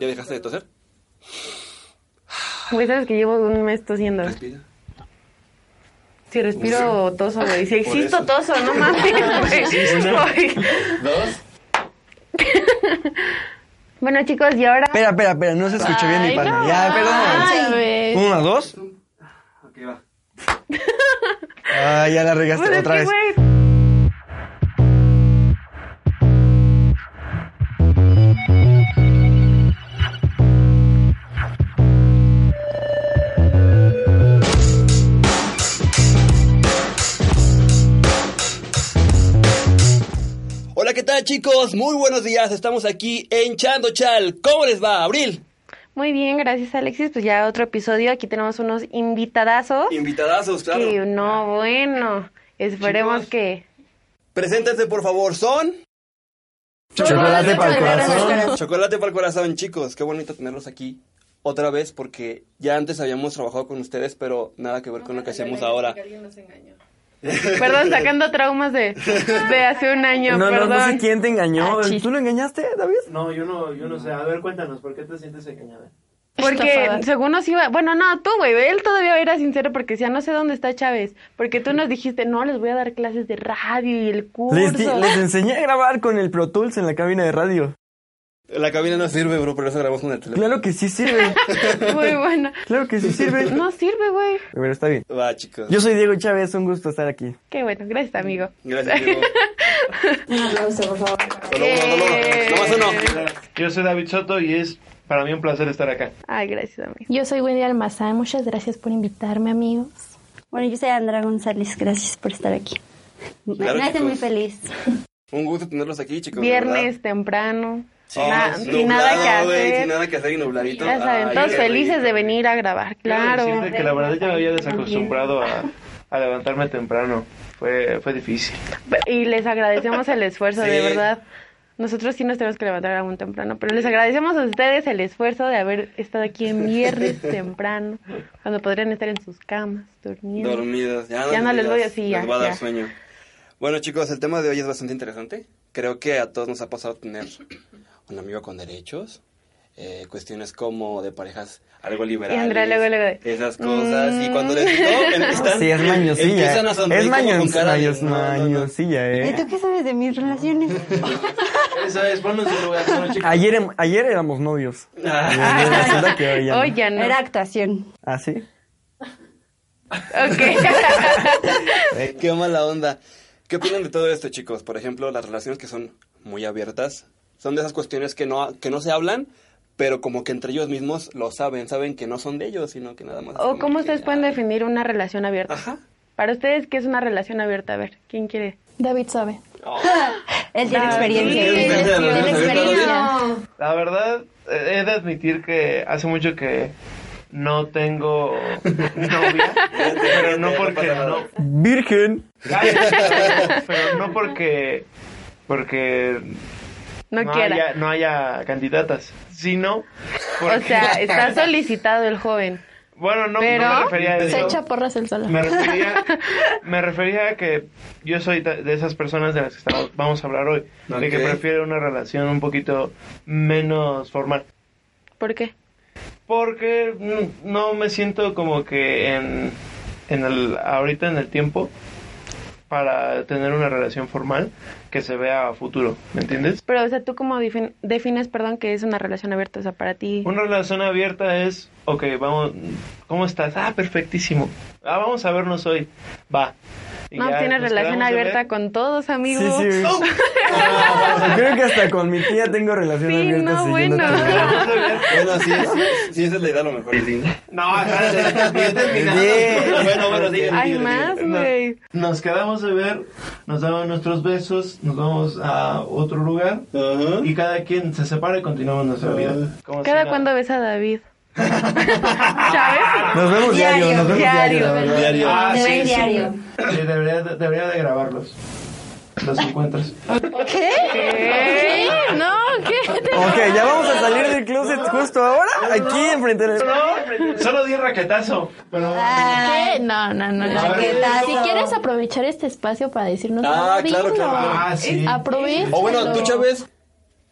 ¿Ya dejaste de toser? Güey, sabes que llevo un mes tosiendo. Respira. Si respiro toso, güey. Si existo toso, no mames, güey. Dos. Bueno, chicos, y ahora... Espera, espera, espera, no se escuchó bien mi pana. no. Ya, perdón. Ay. Uno, dos. Ok, va. Ah, ya la regaste Pues es otra que, vez. Chicos? Muy buenos días. Estamos aquí en Chando Chal. ¿Cómo les va, Abril? Muy bien, gracias, Alexis. Pues ya otro episodio. Aquí tenemos unos invitadazos. Invitadazos, claro. Que no, bueno. Esperemos Chicos. que... Preséntense, por favor. Son... Chocolate para el corazón. Chocolate para el corazón, chicos. Qué bonito tenerlos aquí otra vez porque ya antes habíamos trabajado con ustedes, pero nada que ver con lo que hacemos ahora. Perdón, sacando traumas de, de hace un año, No, no, perdón. no sé quién te engañó. Ah. ¿Tú lo engañaste, David? No, yo no, yo no sé. A ver, cuéntanos, ¿por qué te sientes engañada? Porque Estafada. según nos iba... Bueno, no, tú, güey. Él todavía era sincero porque decía, no sé dónde está Chávez. Porque tú nos dijiste, no, les voy a dar clases de radio y el curso. Les, di- les enseñé a grabar con el Pro Tools en la cabina de radio. La cabina no sirve, bro, por eso grabamos con el teléfono. Claro que sí sirve. Muy bueno. Claro que sí sirve. No sirve, güey. Pero está bien. Va, chicos. Yo soy Diego Chávez, un gusto estar aquí. Qué bueno, gracias, amigo. Gracias, Diego. Un aplauso, por favor. Solo uno, solo uno. Nomás uno. Yo soy David Soto y es para mí un placer estar acá. Ay, gracias, amigo. Yo soy Wendy Almazán. Muchas gracias por invitarme, amigos. Bueno, yo soy Andra González, gracias por estar aquí. Me Claro, me hace chicos. muy feliz. Un gusto tenerlos aquí, chicos. Viernes temprano. Sí, nublado, sin nada que hacer. sin nada que hacer y nubladito. Ya saben, Ay, todos felices rico. de venir a grabar, claro. que la verdad ya me había desacostumbrado a, a levantarme temprano. Fue, fue difícil. Y les agradecemos el esfuerzo, Sí. de verdad. Nosotros sí nos tenemos que levantar aún temprano, pero les agradecemos a ustedes el esfuerzo de haber estado aquí en viernes temprano, cuando podrían estar en sus camas, durmiendo. Dormidos. Ya no, Ya no les voy a- ya, Les va a dar ya. sueño. Bueno, chicos, el tema de hoy es bastante interesante. Creo que a todos nos ha pasado tener un amigo con derechos. eh, cuestiones como de parejas algo liberales. Luego, luego de, Esas cosas. Y cuando les no, están, Sí, es mañosilla. Empiezan a sonreír Es como con maños, cara de, maños- no, no, no. mañosilla, ¿Y eh. tú qué sabes de mis relaciones? Eso es, ponlo en su lugar. Ayer, em- ayer éramos novios. Resulta que hoy ya no. Hoy ya no. Era actuación. ¿Ah, sí? Ok. Eh, Qué mala onda. ¿Qué opinan de todo esto, chicos? Por ejemplo, las relaciones que son muy abiertas. Son de esas cuestiones que no, que no se hablan, pero como que entre ellos mismos lo saben. Saben que no son de ellos, sino que nada más. o cómo ustedes pueden ay. definir una relación abierta. Ajá. Para ustedes, ¿qué es una relación abierta? A ver, ¿quién quiere? David sabe. Él tiene Ah, experiencia. Tiene sí, experiencia. La verdad, eh, he de admitir que hace mucho que no tengo novia, pero no porque no, Virgen. pero no porque porque No, quiera. haya, no haya candidatas, sino O sea, está solicitado el joven. bueno, no, pero- no me refería a Se eso. echa porras el solo. Me refería, me refería a que yo soy de esas personas de las que estamos- vamos a hablar hoy, de que prefiero una relación un poquito menos formal. ¿Por qué? Porque mm, no me siento como que en, en el, ahorita en el tiempo para tener una relación formal que se vea a futuro, ¿me entiendes? Pero, o sea, ¿tú cómo defin- defines, perdón, que es una relación abierta? O sea, para ti... Una relación abierta es, ok, vamos, ¿cómo estás? Ah, perfectísimo. Ah, vamos a vernos hoy. Va. Y No, ya tienes relación abierta con todos, amigo. Sí, sí. Creo que hasta con mi tía tengo relación Sí, abierta. no, bueno. Bueno, sí, sí, sí, esa es la idea a lo mejor. No, espérate, bien terminado. bueno, bueno, sigue, Hay más, güey. Nos quedamos de ver, nos damos nuestros besos, nos vamos a otro lugar Ajá. y cada quien se separa y continuamos nuestra vida. Como si ¿Cada nada. cuando ves a David? ¿Sabes? Nos vemos diario, Diario, nos vemos diario. diario. Diario. Ah, sí, sí. diario. Sí, debería, de- debería de grabarlos. Los encuentras. ¿Qué? No, ¿qué? Ok, ya vamos a salir del closet justo ahora, aquí enfrente del... No, solo di raquetazo. Pero ¿Qué? No, no, no. Raquetazo. Si quieres aprovechar este espacio para decirnos Ah, algo, claro, claro. Ah, sí. Aprovecha. O bueno, tú, Chávez,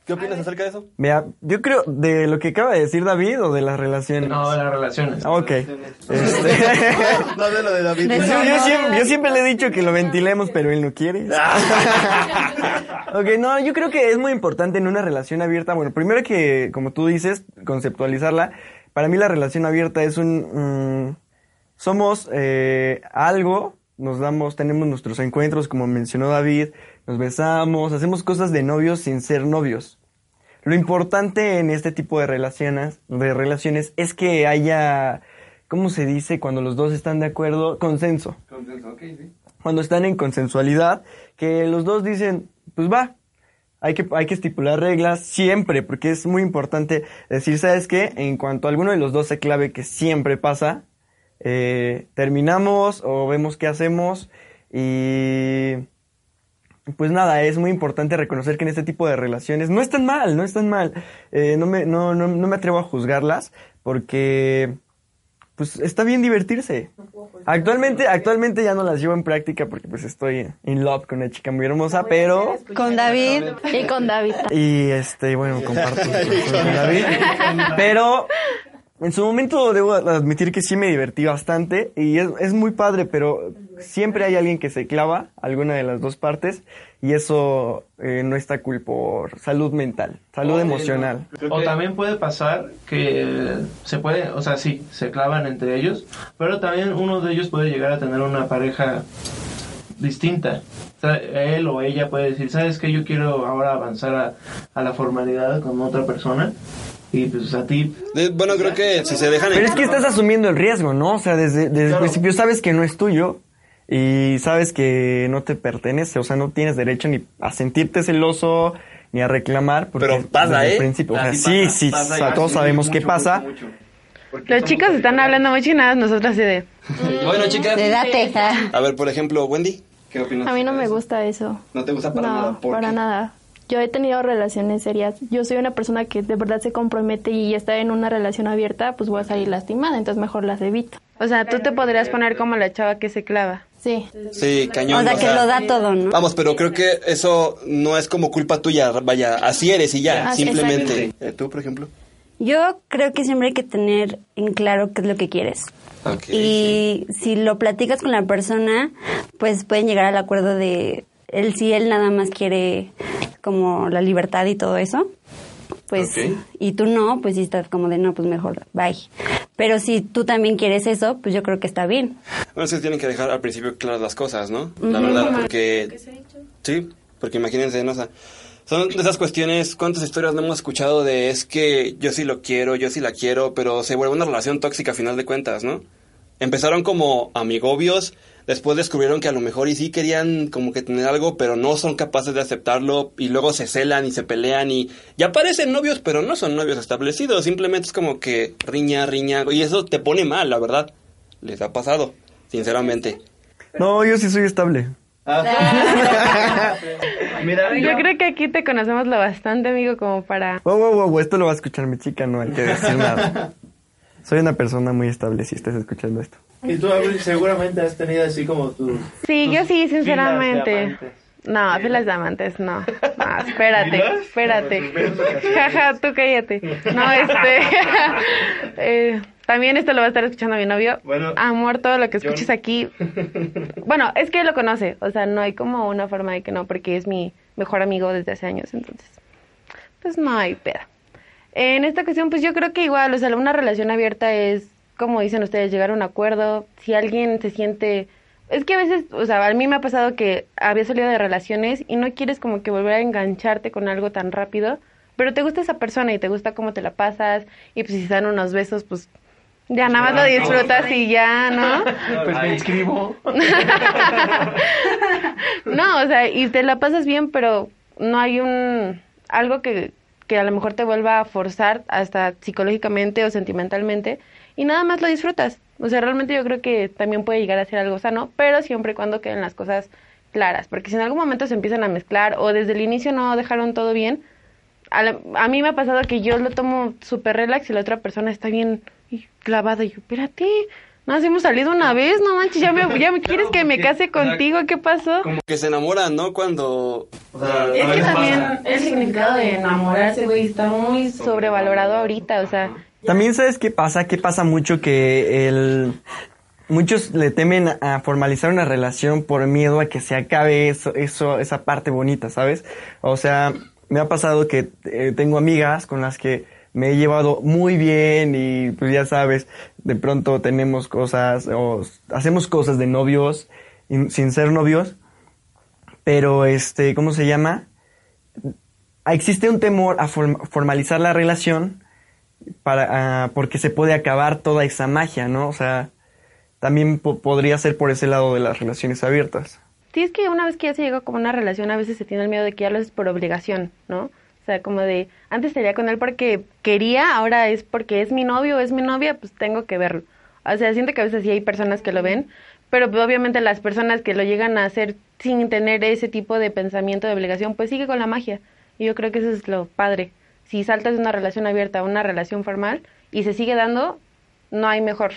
¿Qué opinas acerca de eso? Mira, yo creo de lo que acaba de decir David o de las relaciones. No, las relaciones. Ah, ok. Este, No de lo de David. Yo, yo siempre, yo siempre le he dicho que lo ventilemos, pero él no quiere. ok, no, yo creo que es muy importante en una relación abierta. Bueno, primero que, como tú dices, conceptualizarla. Para mí la relación abierta es un... mm, somos eh, algo, nos damos, tenemos nuestros encuentros, como mencionó David, nos besamos, hacemos cosas de novios sin ser novios. Lo importante en este tipo de relaciones, de relaciones es que haya, ¿cómo se dice cuando los dos están de acuerdo? Consenso. Cuando están en consensualidad, que los dos dicen, pues va, hay que, hay que estipular reglas siempre, porque es muy importante decir, ¿sabes qué? En cuanto alguno de los dos se clave, que siempre pasa, eh, terminamos o vemos qué hacemos y pues nada, es muy importante reconocer que en este tipo de relaciones no están mal, no están mal. Eh, no, me, no, no, no me atrevo a juzgarlas porque pues está bien divertirse. Actualmente, actualmente ya no las llevo en práctica porque pues estoy in love con una chica muy hermosa, pero Con David. Y con David. y este, bueno, comparto con David. Pero en su momento debo admitir que sí me divertí bastante y es, es muy padre, pero siempre hay alguien que se clava, alguna de las dos partes, y eso eh, no está cool por salud mental, salud emocional. O también puede pasar que se puede, o sea, sí, se clavan entre ellos, pero también uno de ellos puede llegar a tener una pareja distinta. O sea, él o ella puede decir, ¿sabes qué? Yo quiero ahora avanzar a, a la formalidad con otra persona. Y pues a ti, bueno, creo que si se dejan... Pero es que estás asumiendo el riesgo, ¿no? O sea, desde, desde el principio sabes que no es tuyo y sabes que no te pertenece, o sea, no tienes derecho ni a sentirte celoso ni a reclamar. Porque Pero pasa, desde el ¿eh? principio, o sea, Así sí, pasa, sí, pasa o sea, y todos mucho, sabemos mucho, qué pasa. mucho, mucho. Los chicos están hablando mucho y nada, nosotras así de... Bueno, chicas. De date. A ver, por ejemplo, Wendy, ¿qué opinas? A mí no me eso? gusta eso. ¿No te gusta para no, nada? ¿Por para qué? nada. Yo he tenido relaciones serias. Yo soy una persona que de verdad se compromete y está en una relación abierta, pues voy a salir lastimada, entonces mejor las evito. O sea, tú te podrías poner como la chava que se clava. Sí. Sí, cañón. O sea, que lo da todo, ¿no? Vamos, pero creo que eso no es como culpa tuya, vaya, así eres y ya, Ah, simplemente. Eh, ¿Tú, por ejemplo? Yo creo que siempre hay que tener en claro qué es lo que quieres. Ok, y si lo platicas con la persona, pues pueden llegar al acuerdo de él si él nada más quiere como la libertad y todo eso. Pues y tú no, pues sí estás como de no, pues mejor bye. Pero si tú también quieres eso, pues yo creo que está bien. Bueno, que tienen que dejar al principio claras las cosas, ¿no? La verdad, porque... Sí, porque imagínense, ¿no? O sea, son de esas cuestiones, ¿cuántas historias no hemos escuchado de es que yo sí lo quiero, yo sí la quiero, pero se vuelve una relación tóxica a final de cuentas, ¿no? Empezaron como amigobios, después descubrieron que a lo mejor y sí querían como que tener algo, pero no son capaces de aceptarlo y luego se celan y se pelean y ya parecen novios, pero no son novios establecidos, simplemente es como que riña, riña, y eso te pone mal, la verdad. Les ha pasado, sinceramente. No, yo sí soy estable. mira, Yo creo que aquí te conocemos lo bastante, amigo, como para... Wow, wow, wow, esto lo va a escuchar mi chica, no hay que decir nada. Soy una persona muy estable si estás escuchando esto. Y tú Abril, seguramente has tenido así como tu... Sí, yo sí, sinceramente. No, filas de amantes, no. No, espérate, espérate. Ocasiones. Jaja, tú cállate. No, este... eh, también esto lo va a estar escuchando mi novio. Bueno, Amor, todo lo que escuches aquí. Bueno, es que él lo conoce. O sea, no hay como una forma de que no, porque es mi mejor amigo desde hace años, entonces. Pues no hay pedo. En esta cuestión, pues yo creo que igual, o sea, una relación abierta es, como dicen ustedes, llegar a un acuerdo. Si alguien se siente... Es que a veces, o sea, a mí me ha pasado que había salido de relaciones y no quieres como que volver a engancharte con algo tan rápido, pero te gusta esa persona y te gusta cómo te la pasas y pues si se dan unos besos, pues ya nada más lo disfrutas y ya, ¿no? pues me inscribo. No, o sea, y te la pasas bien, pero no hay un algo que, que a lo mejor te vuelva a forzar hasta psicológicamente o sentimentalmente y nada más lo disfrutas. O sea, realmente yo creo que también puede llegar a ser algo sano, pero siempre y cuando queden las cosas claras, porque si en algún momento se empiezan a mezclar o desde el inicio no dejaron todo bien, a, la- a mí me ha pasado que yo lo tomo súper relax y la otra persona está bien clavada y yo, espérate, No, si hemos salido una vez, no manches, ya me, ya me quieres que me case contigo, ¿qué pasó? Como que se enamoran, ¿no? Cuando... O sea, Es que también pasa. el significado de enamorarse, güey, está muy sobrevalorado ahorita, o sea, También sabes qué pasa, qué pasa mucho que el muchos le temen a formalizar una relación por miedo a que se acabe eso, esa parte bonita, ¿sabes? O sea, me ha pasado que eh, tengo amigas con las que me he llevado muy bien y pues ya sabes, de pronto tenemos cosas o hacemos cosas de novios sin ser novios, pero este, ¿cómo se llama? Existe un temor a form- formalizar la relación para ah, porque se puede acabar toda esa magia, ¿no? O sea, también po- podría ser por ese lado de las relaciones abiertas. sí es que una vez que ya se llega como una relación, a veces se tiene el miedo de que ya lo haces por obligación, ¿no? O sea, como de, antes estaría con él porque quería, ahora es porque es mi novio es mi novia, pues tengo que verlo. O sea, siento que a veces sí hay personas que lo ven, pero pues, obviamente las personas que lo llegan a hacer sin tener ese tipo de pensamiento de obligación, pues sigue con la magia. Y yo creo que eso es lo padre. Si saltas de una relación abierta a una relación formal y se sigue dando, no hay mejor,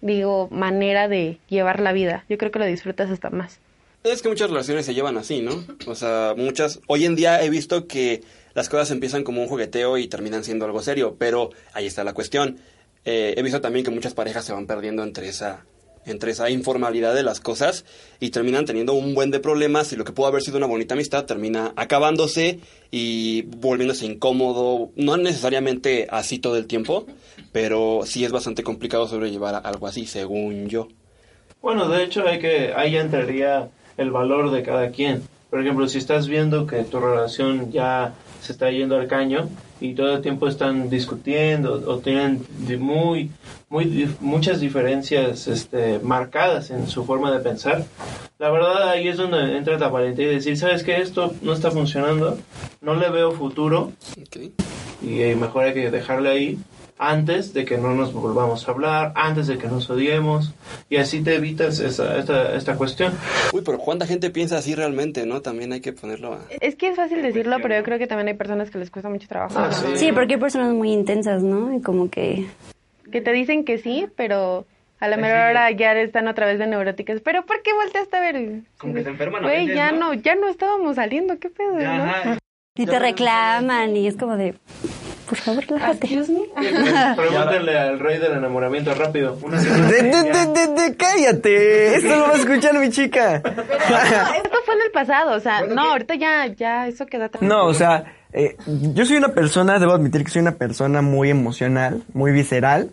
digo, manera de llevar la vida. Yo creo que lo disfrutas hasta más. Es que muchas relaciones se llevan así, ¿no? O sea, muchas... Hoy en día he visto que las cosas empiezan como un jugueteo y terminan siendo algo serio, pero ahí está la cuestión. Eh, he visto también que muchas parejas se van perdiendo entre esa entre esa informalidad de las cosas y terminan teniendo un buen de problemas y lo que pudo haber sido una bonita amistad termina acabándose y volviéndose incómodo, no necesariamente así todo el tiempo, pero sí es bastante complicado sobrellevar algo así, según yo. Bueno, de hecho, hay que, ahí entraría el valor de cada quien. Por ejemplo, si estás viendo que tu relación ya se está yendo al caño y todo el tiempo están discutiendo o tienen muy, muy muchas diferencias este, marcadas en su forma de pensar, la verdad ahí es donde entra la valentía y decir, sabes que esto no está funcionando, no le veo futuro y eh, mejor hay que dejarle ahí antes de que no nos volvamos a hablar, antes de que nos odiemos y así te evitas esa, esta, esta cuestión. Uy, pero ¿cuánta gente piensa así realmente, no? También hay que ponerlo a... Es que es fácil decirlo, pero yo creo que también hay personas que les cuesta mucho trabajo. Ah, sí. Sí, porque hay personas muy intensas, ¿no? Y como que... Que te dicen que sí, pero a la mejor hora ya están otra vez de neuróticas. ¿Pero por qué volteaste a ver? Como que se enferman a Güey, ya ¿no? no, ya no estábamos saliendo, ¿qué pedo, no? Y te reclaman y es como de... Por favor, relájate. Excuse me. Pregúntenle al rey del enamoramiento rápido. Una De, de, de, de, de- cállate, esto lo va a escuchar mi chica. Esto fue en el pasado, o sea, no, ahorita ya, ya, eso queda atrás. No, o sea, eh, yo soy una persona, debo admitir que soy una persona muy emocional, muy visceral.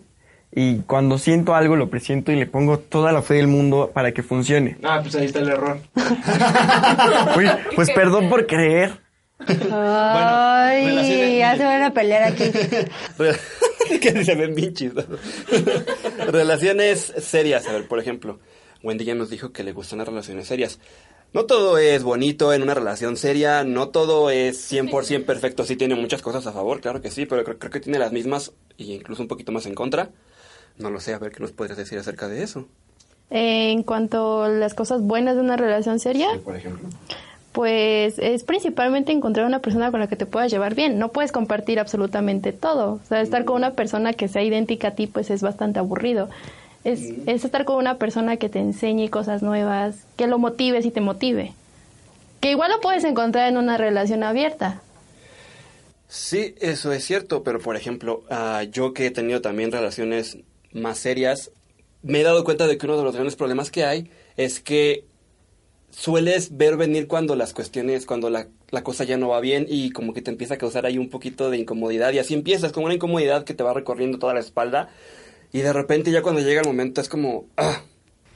Y cuando siento algo lo presiento y le pongo toda la fe del mundo para que funcione. Ah, pues ahí está el error. Uy, pues perdón por creer. Ay, relaciones- ya se van a pelear aquí. que se ven bien chistosos. relaciones serias, a ver, por ejemplo, Wendy ya nos dijo que le gustan las relaciones serias. No todo es bonito en una relación seria, no todo es 100% perfecto, sí tiene muchas cosas a favor, claro que sí, pero creo, creo que tiene las mismas e incluso un poquito más en contra. No lo sé, a ver qué nos podrías decir acerca de eso. Eh, en cuanto a las cosas buenas de una relación seria, por ejemplo. Pues es principalmente encontrar una persona con la que te puedas llevar bien. No puedes compartir absolutamente todo. O sea, estar con una persona que sea idéntica a ti, pues es bastante aburrido. Es, es estar con una persona que te enseñe cosas nuevas, que lo motives y te motive. Que igual lo puedes encontrar en una relación abierta. Sí, eso es cierto, pero por ejemplo, ah, yo que he tenido también relaciones más serias, me he dado cuenta de que uno de los grandes problemas que hay es que sueles ver venir cuando las cuestiones, cuando la, la cosa ya no va bien y como que te empieza a causar ahí un poquito de incomodidad y así empiezas como una incomodidad que te va recorriendo toda la espalda y de repente ya cuando llega el momento es como, ah,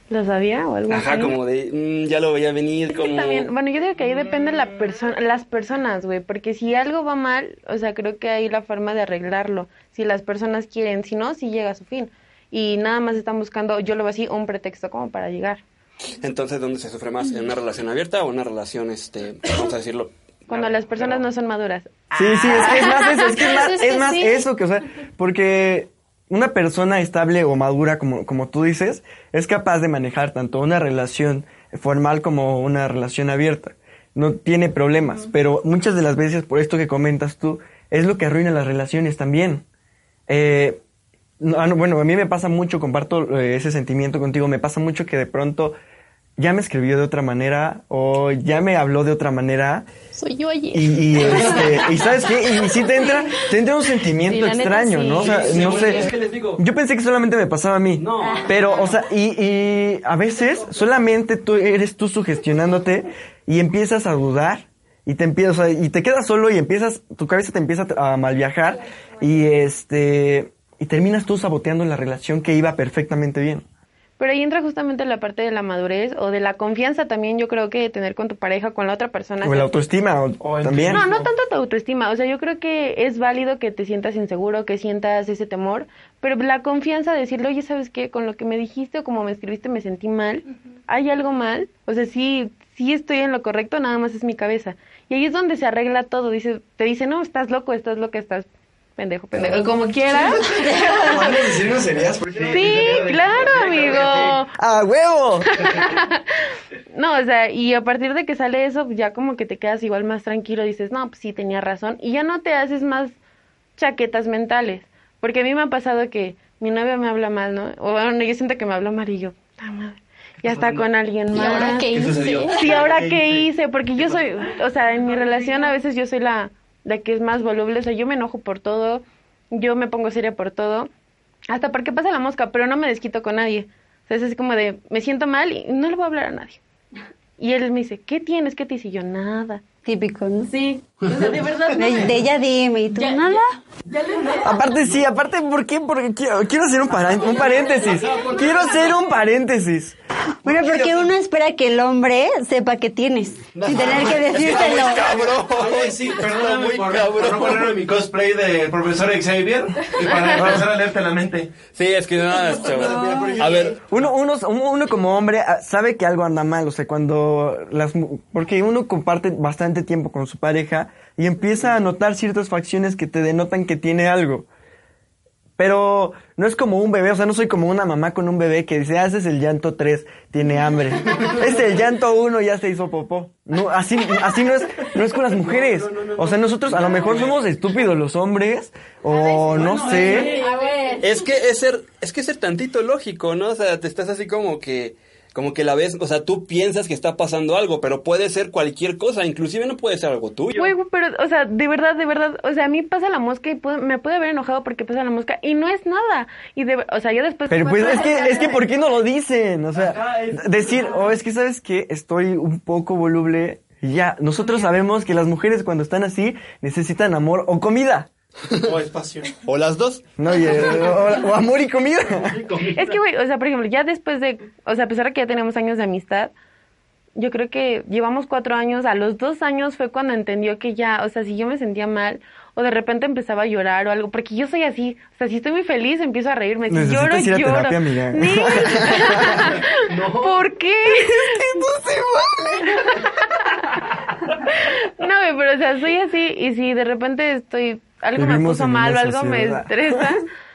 ¿Lo sabía o algo ajá, así? como de, "Mm, ya lo veía venir, Es que como... también, bueno, yo digo que ahí depende la persona, las personas, güey, porque si algo va mal, o sea, creo que hay la forma de arreglarlo. Si las personas quieren, si no, si llega a su fin. Y nada más están buscando, yo lo veo así, un pretexto como para llegar. Entonces, ¿dónde se sufre más? ¿En una relación abierta o una relación, este, vamos a decirlo, Cuando las personas no son maduras. Sí, sí, es que es más eso, es que es más, Es que es más sí. eso que, o sea, porque una persona estable o madura, como, como tú dices, es capaz de manejar tanto una relación formal como una relación abierta. No tiene problemas, pero muchas de las veces, por esto que comentas tú, es lo que arruina las relaciones también. Eh, no, ah, no, bueno, a mí me pasa mucho, comparto eh, ese sentimiento contigo, me pasa mucho que de pronto ya me escribió de otra manera o ya me habló de otra manera Soy yo ayer. y, y, este, y ¿sabes qué? Y sí te entra, te entra un sentimiento Sí, la neta, extraño, sí. ¿no? O sea, Sí, no sí, sé. es que les digo. Yo pensé que solamente me pasaba a mí. No. Pero, o sea, y, y a veces solamente tú eres tú sugestionándote y empiezas a dudar y te empiezas, o sea, y te quedas solo y empiezas, tu cabeza te empieza a mal viajar y este, y terminas tú saboteando la relación que iba perfectamente bien. Pero ahí entra justamente la parte de la madurez o de la confianza también, yo creo que de tener con tu pareja, con la otra persona. O la autoestima, o, O también. No, no tanto tu autoestima. O sea, yo creo que es válido que te sientas inseguro, que sientas ese temor, pero la confianza de decirle, oye, ¿sabes qué? Con lo que me dijiste o como me escribiste me sentí mal. ¿Hay algo mal? O sea, sí, sí estoy en lo correcto, nada más es mi cabeza. Y ahí es donde se arregla todo. Dice, te dice, no, estás loco, estás loca, estás pendejo, pendejo, como quieras. Sí, claro, amigo. ¡Ah, huevo! No, o sea, y a partir de que sale eso, ya como que te quedas igual más tranquilo, dices, no, pues sí, tenía razón, y ya no te haces más chaquetas mentales, porque a mí me ha pasado que mi novia me habla mal, ¿no? O bueno, yo siento que me habla mal y yo, "Ah, madre, ya está con alguien ¿Y más. ahora qué hice? Sí, ahora qué hice, porque yo soy, o sea, en mi relación a veces yo soy la, la que es más voluble, o sea, yo me enojo por todo, yo me pongo seria por todo, hasta porque pasa la mosca, pero no me desquito con nadie. O sea, es así como de, me siento mal y no le voy a hablar a nadie. Y él me dice, ¿qué tienes? ¿Qué te dice? Y yo, nada. Típico, ¿no? Sí, o sea, de verdad. De, de ella dime, ¿y tú nada? Aparte, sí, aparte, ¿por qué? Porque quiero, quiero hacer un, un paréntesis. Quiero hacer un paréntesis. Bueno, porque uno espera que el hombre sepa que tienes, sin tener que decírselo. Oye, sí, perdóname por, por no ponerme mi cosplay del profesor Xavier y para empezar a leerte la mente. Sí, es que nada, chaval. A ver, Uno, uno, uno como hombre ah, sabe que algo anda mal, o sea, cuando las... mu- Porque uno comparte bastante tiempo con su pareja y empieza a notar ciertas facciones que te denotan que tiene algo. Pero no es como un bebé, o sea, no soy como una mamá con un bebé que dice, ah, ese es el llanto 3, tiene hambre. Este es el llanto 1, ya se hizo popó. No, así, así no es, no es con las mujeres. O sea, nosotros a lo mejor somos estúpidos los hombres, o no sé. es que es ser, es que es ser tantito lógico, ¿no? O sea, te estás así como que, como que la ves, o sea, tú piensas que está pasando algo, pero puede ser cualquier cosa, inclusive no puede ser algo tuyo. Güey, pero, o sea, de verdad, de verdad, o sea, a mí pasa la mosca y puedo- me puede haber enojado porque pasa la mosca y no es nada. Y de, o sea, yo después... Pero pues es que, es que ¿por qué no lo dicen? O sea, decir, o es que sabes que estoy un poco voluble y ya. Nosotros sabemos que las mujeres cuando están así necesitan amor o comida. O espacio. O las dos. No, y, eh, o, o amor y comida. Es que, güey, o sea, por ejemplo, ya después de, o sea, a pesar de que ya tenemos años de amistad, yo creo que llevamos cuatro años, a los dos años fue cuando entendió que ya, o sea, si yo me sentía mal o de repente empezaba a llorar o algo, porque yo soy así, o sea, si estoy muy feliz empiezo a reírme, si lloro, ir a lloro. terapia, amiga. Ni- ¿Por qué? No, güey, pero o sea, soy así y si de repente estoy, algo me puso mal o algo me estresa,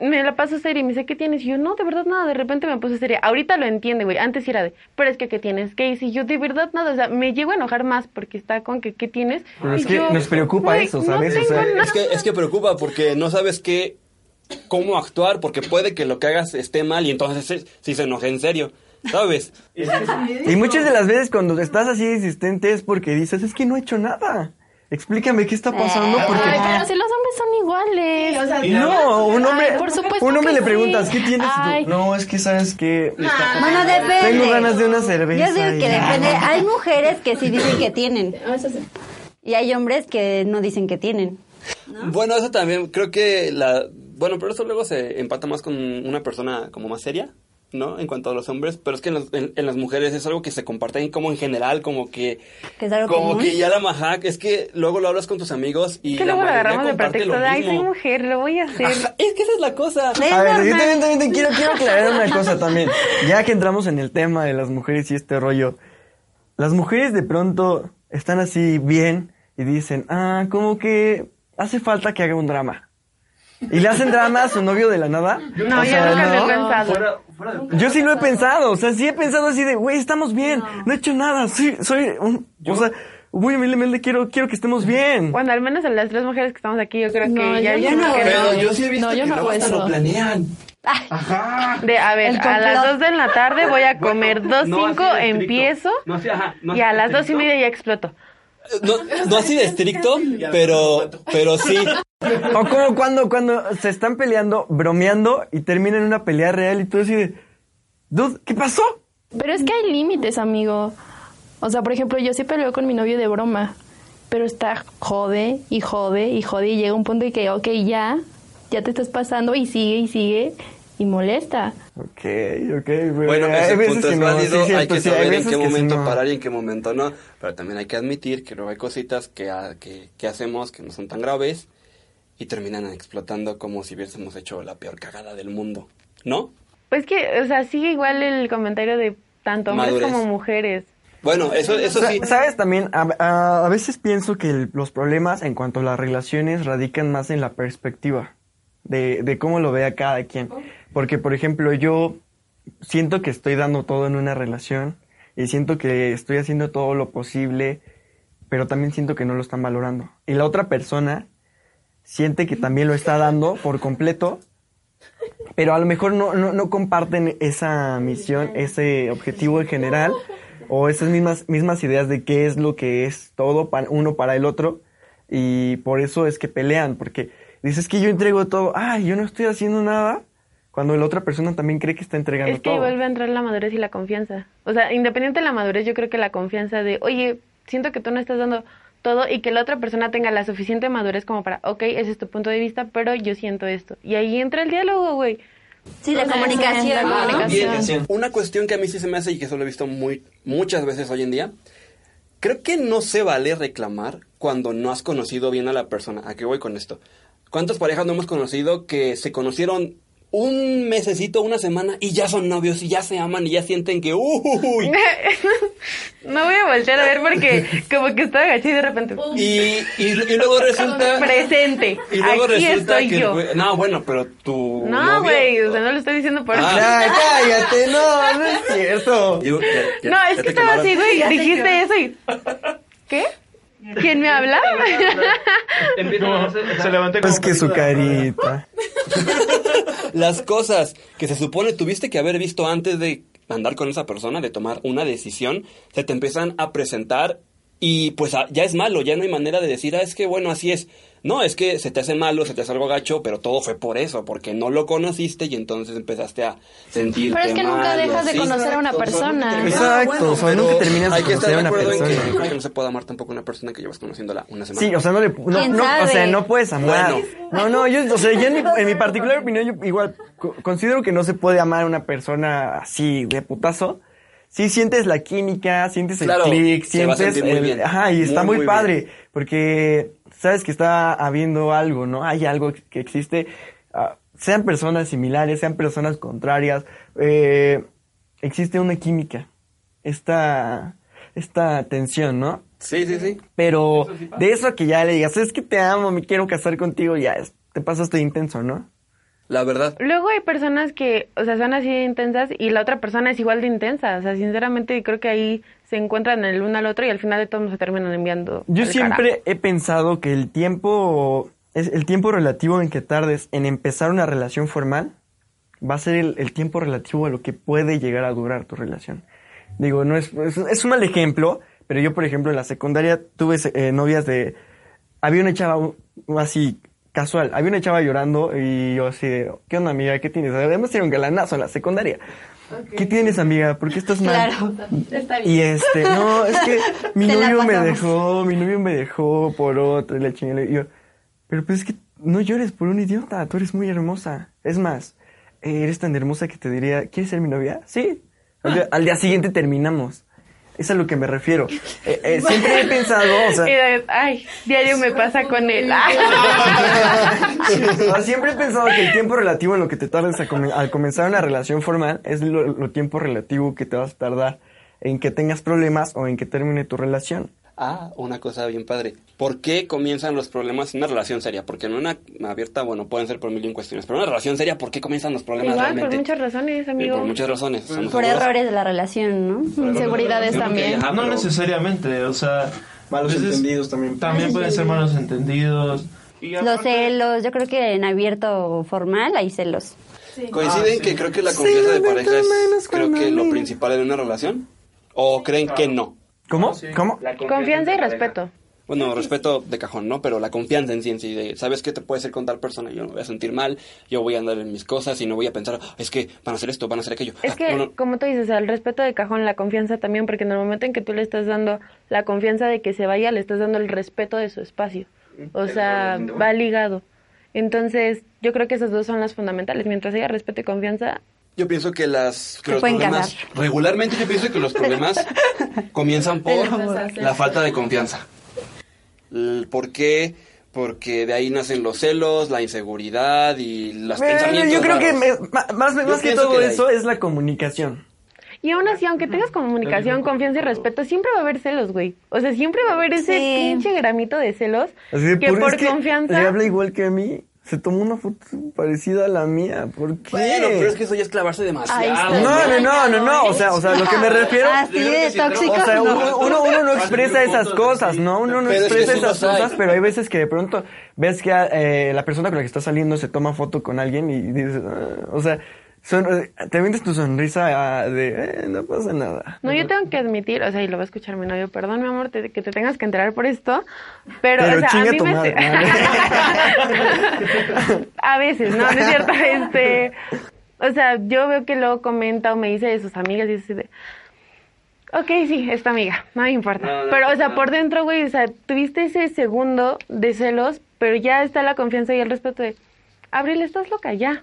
me la paso seria y me dice, ¿qué tienes? Y yo, no, de verdad nada, de repente me puse seria. Ahorita lo entiende, güey, antes era de, pero es que, ¿qué tienes? ¿Qué hice? Y yo, de verdad nada, o sea, me llego a enojar más porque está con que, ¿qué tienes? Pero Y es que yo, nos preocupa güey, eso, no ¿sabes? O tengo sea. Es que, es que preocupa porque no sabes qué, cómo actuar, porque puede que lo que hagas esté mal y entonces sí- sí se enoje en serio, ¿sabes? Y muchas de las veces cuando estás así insistente es porque dices, es que no he hecho nada. Explícame qué está pasando porque... Ay, pero si los hombres son iguales. No, un hombre, Ay, por supuesto un hombre que le preguntas, sí. ¿qué tienes? Ay. No, es que sabes que... Bueno, depende. Tengo ganas de una cerveza. Yo digo que depende. Hay mujeres que sí dicen que tienen. Y hay hombres que no dicen que tienen. Bueno, eso también, creo que la... Bueno, pero eso luego se empata más con una persona como más seria, ¿no? En cuanto a los hombres, pero es que en, los- en- en las mujeres es algo que se comparten como en general, como que... Que es algo como común. que ya la majac, es que luego lo hablas con tus amigos y Es que la luego lo agarramos de pretexto de, ay, soy mujer, lo voy a hacer. Ajá, es que esa es la cosa. Es A ver, yo también te quiero, quiero aclarar una cosa también. Ya que entramos en el tema de las mujeres y este rollo, las mujeres de pronto están así bien y dicen, ah, como que hace falta que haga un drama. Y le hacen drama a su novio de la nada. No, O ya sea, nunca lo he pensado. Fuera, fuera de- Yo sí lo he pensado, o sea, sí he pensado así de, güey, estamos bien, no he hecho nada, sí, soy un, o sea, uy, Mele, quiero, quiero que estemos bien. Bueno, al menos a las tres mujeres que estamos aquí, yo creo No, que ya yo no. que Pero no. yo sí he visto No, yo que no hasta lo planean. Ajá. De, a ver, a las complot. dos de la tarde voy a comer dos no así cinco, de estricto. empiezo No así, ajá, no y a las dos y estricto. media ya exploto. No, no así de estricto, pero, pero sí. O como cuando, cuando se están peleando, bromeando y terminan una pelea real y tú así de, dude, ¿qué pasó? Pero es que hay límites, amigo. O sea, por ejemplo, yo sí peleo con mi novio de broma, pero está jode y jode y jode y llega un punto en que, ok, ya, ya te estás pasando y sigue y sigue y molesta. Ok, ok. pero Bueno, hay ese veces punto que es no, válido, sí, hay que sí, hay saber en veces qué que sí, momento no. parar y en qué momento no, pero también hay que admitir que luego hay cositas que, ha- que, que hacemos que no son tan graves y terminan explotando como si hubiésemos hecho la peor cagada del mundo, ¿no? Pues que, o sea, sigue igual el comentario de tanto hombres Madurez. como mujeres. Bueno, eso, eso sí. Sa- ¿Sabes también? A, a- a veces pienso que el- los problemas en cuanto a las relaciones radican más en la perspectiva de, de cómo lo vea cada quien. Porque, por ejemplo, yo siento que estoy dando todo en una relación y siento que estoy haciendo todo lo posible, pero también siento que no lo están valorando. Y la otra persona siente que también lo está dando por completo, pero a lo mejor no, no, no comparten esa misión, ese objetivo en general, o esas mismas, mismas ideas de qué es lo que es todo para uno para el otro, y por eso es que pelean, porque dices que yo entrego todo, ay, yo no estoy haciendo nada, cuando la otra persona también cree que está entregando Es que todo. vuelve a entrar la madurez y la confianza. O sea, independiente de la madurez, yo creo que la confianza de, oye, siento que tú no estás dando todo y que la otra persona tenga la suficiente madurez como para, ok, ese es tu punto de vista, pero yo siento esto. Y ahí entra el diálogo, güey. Sí, la comunicación. comunicación. Una cuestión que a mí sí se me hace y que eso lo he visto muy, muchas veces hoy en día. Creo que no se vale reclamar cuando no has conocido bien a la persona. ¿A qué voy con esto? ¿Cuántas parejas no hemos conocido que se conocieron un mesecito, una semana y ya son novios y ya se aman y ya sienten que uy no voy a voltear a ver porque como que estoy agachada y de repente... y, y, y luego resulta Presente. y luego Aquí resulta estoy que yo. no bueno pero tu No, güey, o sea, no lo estoy diciendo por Ah. eso. Ya, cállate, no, no es cierto. Ya- ya- No, es que estaba quemaron. así, güey, dijiste eso y... ¿Qué? ¿Quién me habla? No, se Pues que su carita. las cosas que se supone tuviste que haber visto antes de andar con esa persona, de tomar una decisión, se te empiezan a presentar y pues ya es malo, ya no hay manera de decir, ah, es que bueno, así es. No, es que se te hace malo, se te hace algo gacho, pero todo fue por eso, porque no lo conociste y entonces empezaste a sentirte Pero es que nunca mal dejas de conocer a una persona. Exacto, o sea, nunca terminas de Hay que estar conocer a de una acuerdo en que, persona. creo que no se puede amar tampoco a una persona que llevas conociéndola una semana. Sí, o sea, no le, no, ¿Quién no, o sea, no puedes amar. Bueno. No, no, yo, o sea, yo en mi, en mi particular opinión, yo igual co- considero que no se puede amar a una persona así de putazo. Sí sientes la química, sientes el Claro, clic, se va a sientes sentir muy el- bien. ajá, y está Muy, muy, muy padre, bien. porque sabes que está habiendo algo, ¿no? Hay algo que existe, ah, sean personas similares, sean personas contrarias, eh, existe una química, esta, esta tensión, ¿no? Sí, sí, sí. Pero de eso que ya le digas, es que te amo, me quiero casar contigo, ya es- te pasaste intenso, ¿no? La verdad. Luego hay personas que, o sea, son así de intensas y la otra persona es igual de intensa. O sea, sinceramente creo que ahí se encuentran el uno al otro y al final de todo se terminan enviando. Yo siempre carajo. he pensado que el tiempo, es el tiempo relativo en que tardes en empezar una relación formal va a ser el, el tiempo relativo a lo que puede llegar a durar tu relación. Digo, no es, es, es un mal ejemplo, pero yo, por ejemplo, en la secundaria tuve eh, novias de... Había una chava así, casual, había una chava llorando y yo así de, ¿qué onda, amiga? ¿Qué tienes? Además era un galanazo en la secundaria. ¿Qué tienes, amiga? ¿Por qué estás mal? Claro. Y este, no, es que mi novio me dejó, mi novio me dejó por otro y la chingada. Y yo, pero pues es que no llores por un idiota, tú eres muy hermosa. Es más, eres tan hermosa que te diría, ¿quieres ser mi novia? Sí. Al día, al día siguiente terminamos. Es a lo que me refiero. Eh, eh, siempre he pensado, o sea, ay, diario me pasa con él. siempre he pensado que el tiempo relativo en lo que te tardes a al comenzar una relación formal es lo, lo tiempo relativo que te vas a tardar en que tengas problemas o en que termine tu relación. Ah, una cosa bien padre. ¿Por qué comienzan los problemas en una relación seria? Porque en una abierta, bueno, pueden ser por mil y un cuestiones. Pero en una relación seria, ¿por qué comienzan los problemas Igual, por realmente? muchas razones, Eh, amigo. por muchas razones. ¿estamos Por seguros? errores de la relación, ¿no? Inseguridades también. ajá, No pero- necesariamente, o sea, Malos Entonces, entendidos también. También pueden ser malos entendidos. Y Los celos, yo creo que en abierto formal hay celos. ¿Coinciden Ah, que creo que la confianza de pareja es creo que lo principal en una relación? ¿O creen que no? ¿Cómo? Sí. ¿Cómo? Confianza y respeto. Bueno, respeto de cajón, ¿no? Pero la confianza en sí, en sí, de, ¿sabes qué te puede ser con tal persona? Yo no me voy a sentir mal, yo voy a andar en mis cosas y no voy a pensar, "Ah, es que van a hacer esto, van a hacer aquello. Es Ah, que, no, no. como tú dices, el respeto de cajón, la confianza también, porque en el momento en que tú le estás dando la confianza de que se vaya, le estás dando el respeto de su espacio. O sea, va ligado. Entonces, yo creo que esas dos son las fundamentales. Mientras haya respeto y confianza, Yo pienso que las que los problemas casar. regularmente yo pienso que los problemas comienzan por la falta de confianza. ¿Por qué? Porque de ahí nacen los celos, la inseguridad y los Eh, pensamientos. yo creo que me- más, más que todo que eso es la comunicación. Y aún así, aunque tengas comunicación, confianza y respeto, siempre va a haber celos, güey. O sea, siempre va a haber ese Sí. pinche gramito de celos Así de, que por, por es que confianza... Le habla igual que a mí. Se tomó una foto parecida a la mía. ¿Por qué? Bueno, pero es que eso ya es clavarse demasiado. No, no, no, no, no. O sea, o sea, lo que me refiero. Así de tóxico. O sea, no. uno, uno, uno no expresa esas cosas, ¿no? Uno no expresa esas cosas, pero hay veces que de pronto ves que eh, la persona con la que está saliendo se toma foto con alguien y dices, ah, o sea, son, eh, te vendes tu sonrisa ah, de, eh, no pasa nada. No, yo tengo que admitir, o sea, y lo va a escuchar mi novio, perdón, mi amor, te- que te tengas que enterar por esto, pero, Pero o sea, a mí tu me... madre, a veces, no, no es cierto, este... O sea, yo veo que luego comenta o me dice de sus amigas y es así de... Ok, sí, es tu amiga, no me importa. No, no, pero, o sea, no. por dentro, güey, o sea, tuviste ese segundo de celos, pero ya está la confianza y el respeto de... Abril, estás loca, ya.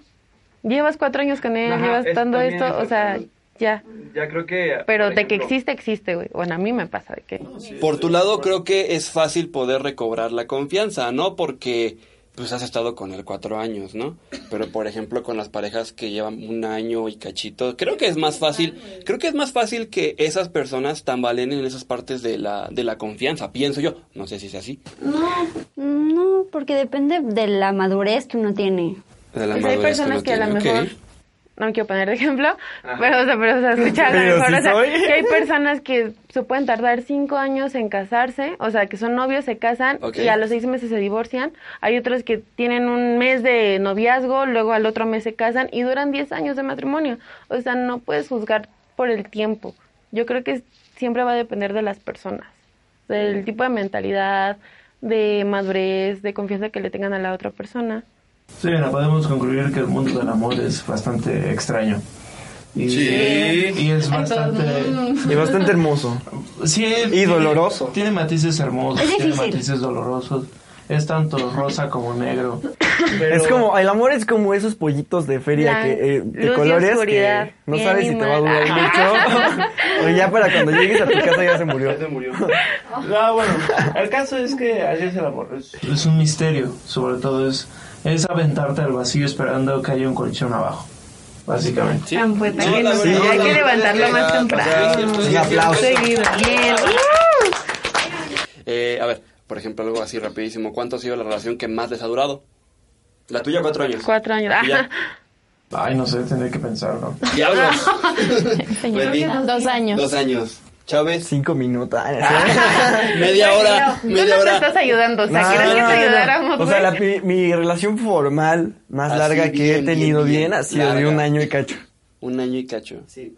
Llevas cuatro años con él, Ajá, llevas también, esto, o sea, ya. Ya creo que... Pero de que existe, existe, güey. Bueno, a mí me pasa de que... Por tu lado, creo que es fácil poder recobrar la confianza, ¿no? Porque pues has estado con él cuatro años, ¿no? Pero por ejemplo con las parejas que llevan un año y cachito, creo que es más fácil, creo que es más fácil que esas personas tambalen en esas partes de la, de la confianza, pienso yo, no sé si es así. No, porque depende de la madurez que uno tiene. De la Pues hay personas que a lo mejor... No me quiero poner de ejemplo, pero, o sea, pero, o sea, escucha, a lo mejor, o sea, soy. que hay personas que se pueden tardar cinco años en casarse, o sea, que son novios, se casan y a los seis meses se divorcian. Hay otros que tienen un mes de noviazgo, luego al otro mes se casan y duran diez años de matrimonio. O sea, no puedes juzgar por el tiempo. Yo creo que siempre va a depender de las personas, del tipo de mentalidad, de madurez, de confianza que le tengan a la otra persona. Sí, bueno, podemos concluir que el mundo del amor es bastante extraño. Y, Sí. y es bastante... Y bastante hermoso. Sí, Y tiene- doloroso. Tiene matices hermosos, Es tiene matices dolorosos. Es tanto rosa como negro. Pero- Es como, el amor es como esos pollitos de feria que, eh, de colores que no sabes si te va a durar mucho. o ya para cuando llegues a tu casa ya se murió. Se murió. No, bueno, el caso es que así es el amor. Es, es un misterio, sobre todo es, es aventarte al vacío esperando que haya un colchón abajo, básicamente. Sí. Tan fuerte No, no, verdad, hay que levantarlo más temprano. o sea, sí, sí, Un sí, aplauso. sí, sí. Seguido. Bien. Eh, a ver, por ejemplo, algo así rapidísimo. ¿Cuánto ha sido la relación que más les ha durado? La tuya, cuatro años. Cuatro años. Ay, no sé, tendré que pensarlo. Diablos. Wendy, Dos años. Dos años. Chávez, Cinco minutos. media hora, No media nos hora. estás ayudando, o sea, No, ¿quieres que no, te no, no. ayudáramos? O sea, la- mi, mi relación formal más Así larga que he tenido bien, bien, bien ha sido de un año y cacho. Un año y cacho. Sí.